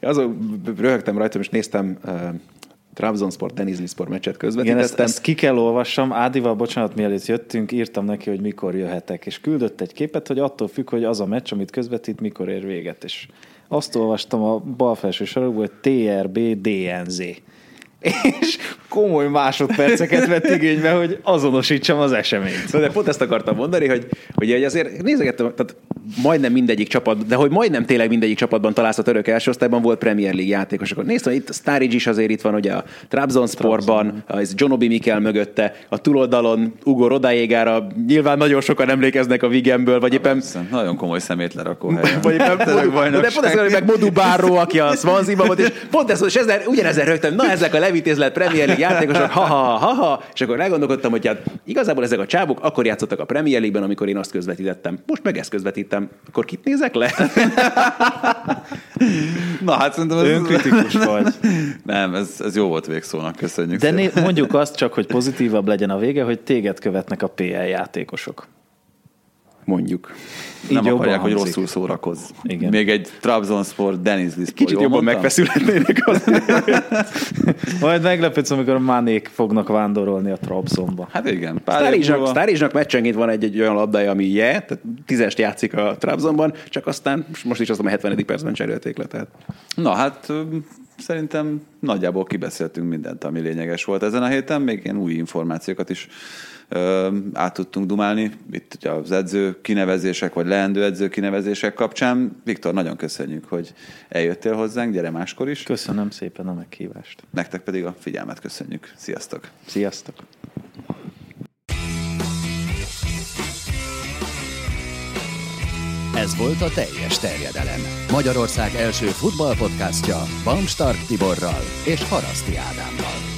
azon röhögtem rajta, és néztem uh, Trabzonsport, Denizlisport meccset közvetítettem. Igen, ezt, ezt ki kell olvassam. Ádival, bocsánat, mielőtt jöttünk, írtam neki, hogy mikor jöhetek, és küldött egy képet, hogy attól függ, hogy az a meccs, amit közvetít, mikor ér véget. És azt olvastam a bal felső sarokból, hogy TRB DNZ és komoly másodperceket vett igénybe, hogy azonosítsam az eseményt. de pont ezt akartam mondani, hogy, hogy azért nézegettem, tehát majdnem mindegyik csapat, de hogy majdnem tényleg mindegyik csapatban találsz a török első osztályban volt Premier League játékosok. Nézd, itt Sturridge is azért itt van, ugye a Trabzonsportban, ez Jonobi Mikel mögötte, a túloldalon Ugo Rodaégára, nyilván nagyon sokan emlékeznek a Vigemből, vagy éppen... Nagyon komoly szemét lerakó helyen. vagy éppen, [LAUGHS] de pont ez, hogy meg Modu Báró, aki a Swansea-ban volt, és pont ez, és ezzel, ugyanezzel rögtem, na ezek a levitézlet Premier League játékosok, ha-ha, ha-ha, és akkor elgondolkodtam, hogy hát igazából ezek a csábok akkor játszottak a Premier League-ben, amikor én azt közvetítettem. Most meg ezt közvetítem. Akkor kit nézek le? Na hát szerintem ez... Önkritikus vagy. Nem, ez, ez jó volt végszónak, köszönjük De né- mondjuk azt csak, hogy pozitívabb legyen a vége, hogy téged követnek a PL játékosok. Mondjuk. Így nem akarják, hangzik. hogy rosszul szórakozz. Igen. Még egy Trabzonspor, Denis Lispor. Kicsit jobban megfeszülhetnének az. [LAUGHS] Majd meglepődsz, amikor a Manék fognak vándorolni a Trabzonba. Hát igen. Stárizsnak meccsenként van egy, egy olyan labdája, ami je, tehát tízest játszik a Trabzonban, csak aztán most is azt a 70. percben cserélték le. Tehát. Na hát szerintem nagyjából kibeszéltünk mindent, ami lényeges volt ezen a héten, még ilyen új információkat is át tudtunk dumálni, itt ugye az edző kinevezések, vagy leendő edző kinevezések kapcsán. Viktor, nagyon köszönjük, hogy eljöttél hozzánk, gyere máskor is. Köszönöm szépen a meghívást. Nektek pedig a figyelmet köszönjük. Sziasztok! Sziasztok! Ez volt a teljes terjedelem. Magyarország első futballpodcastja Bamstark Tiborral és Haraszti Ádámmal.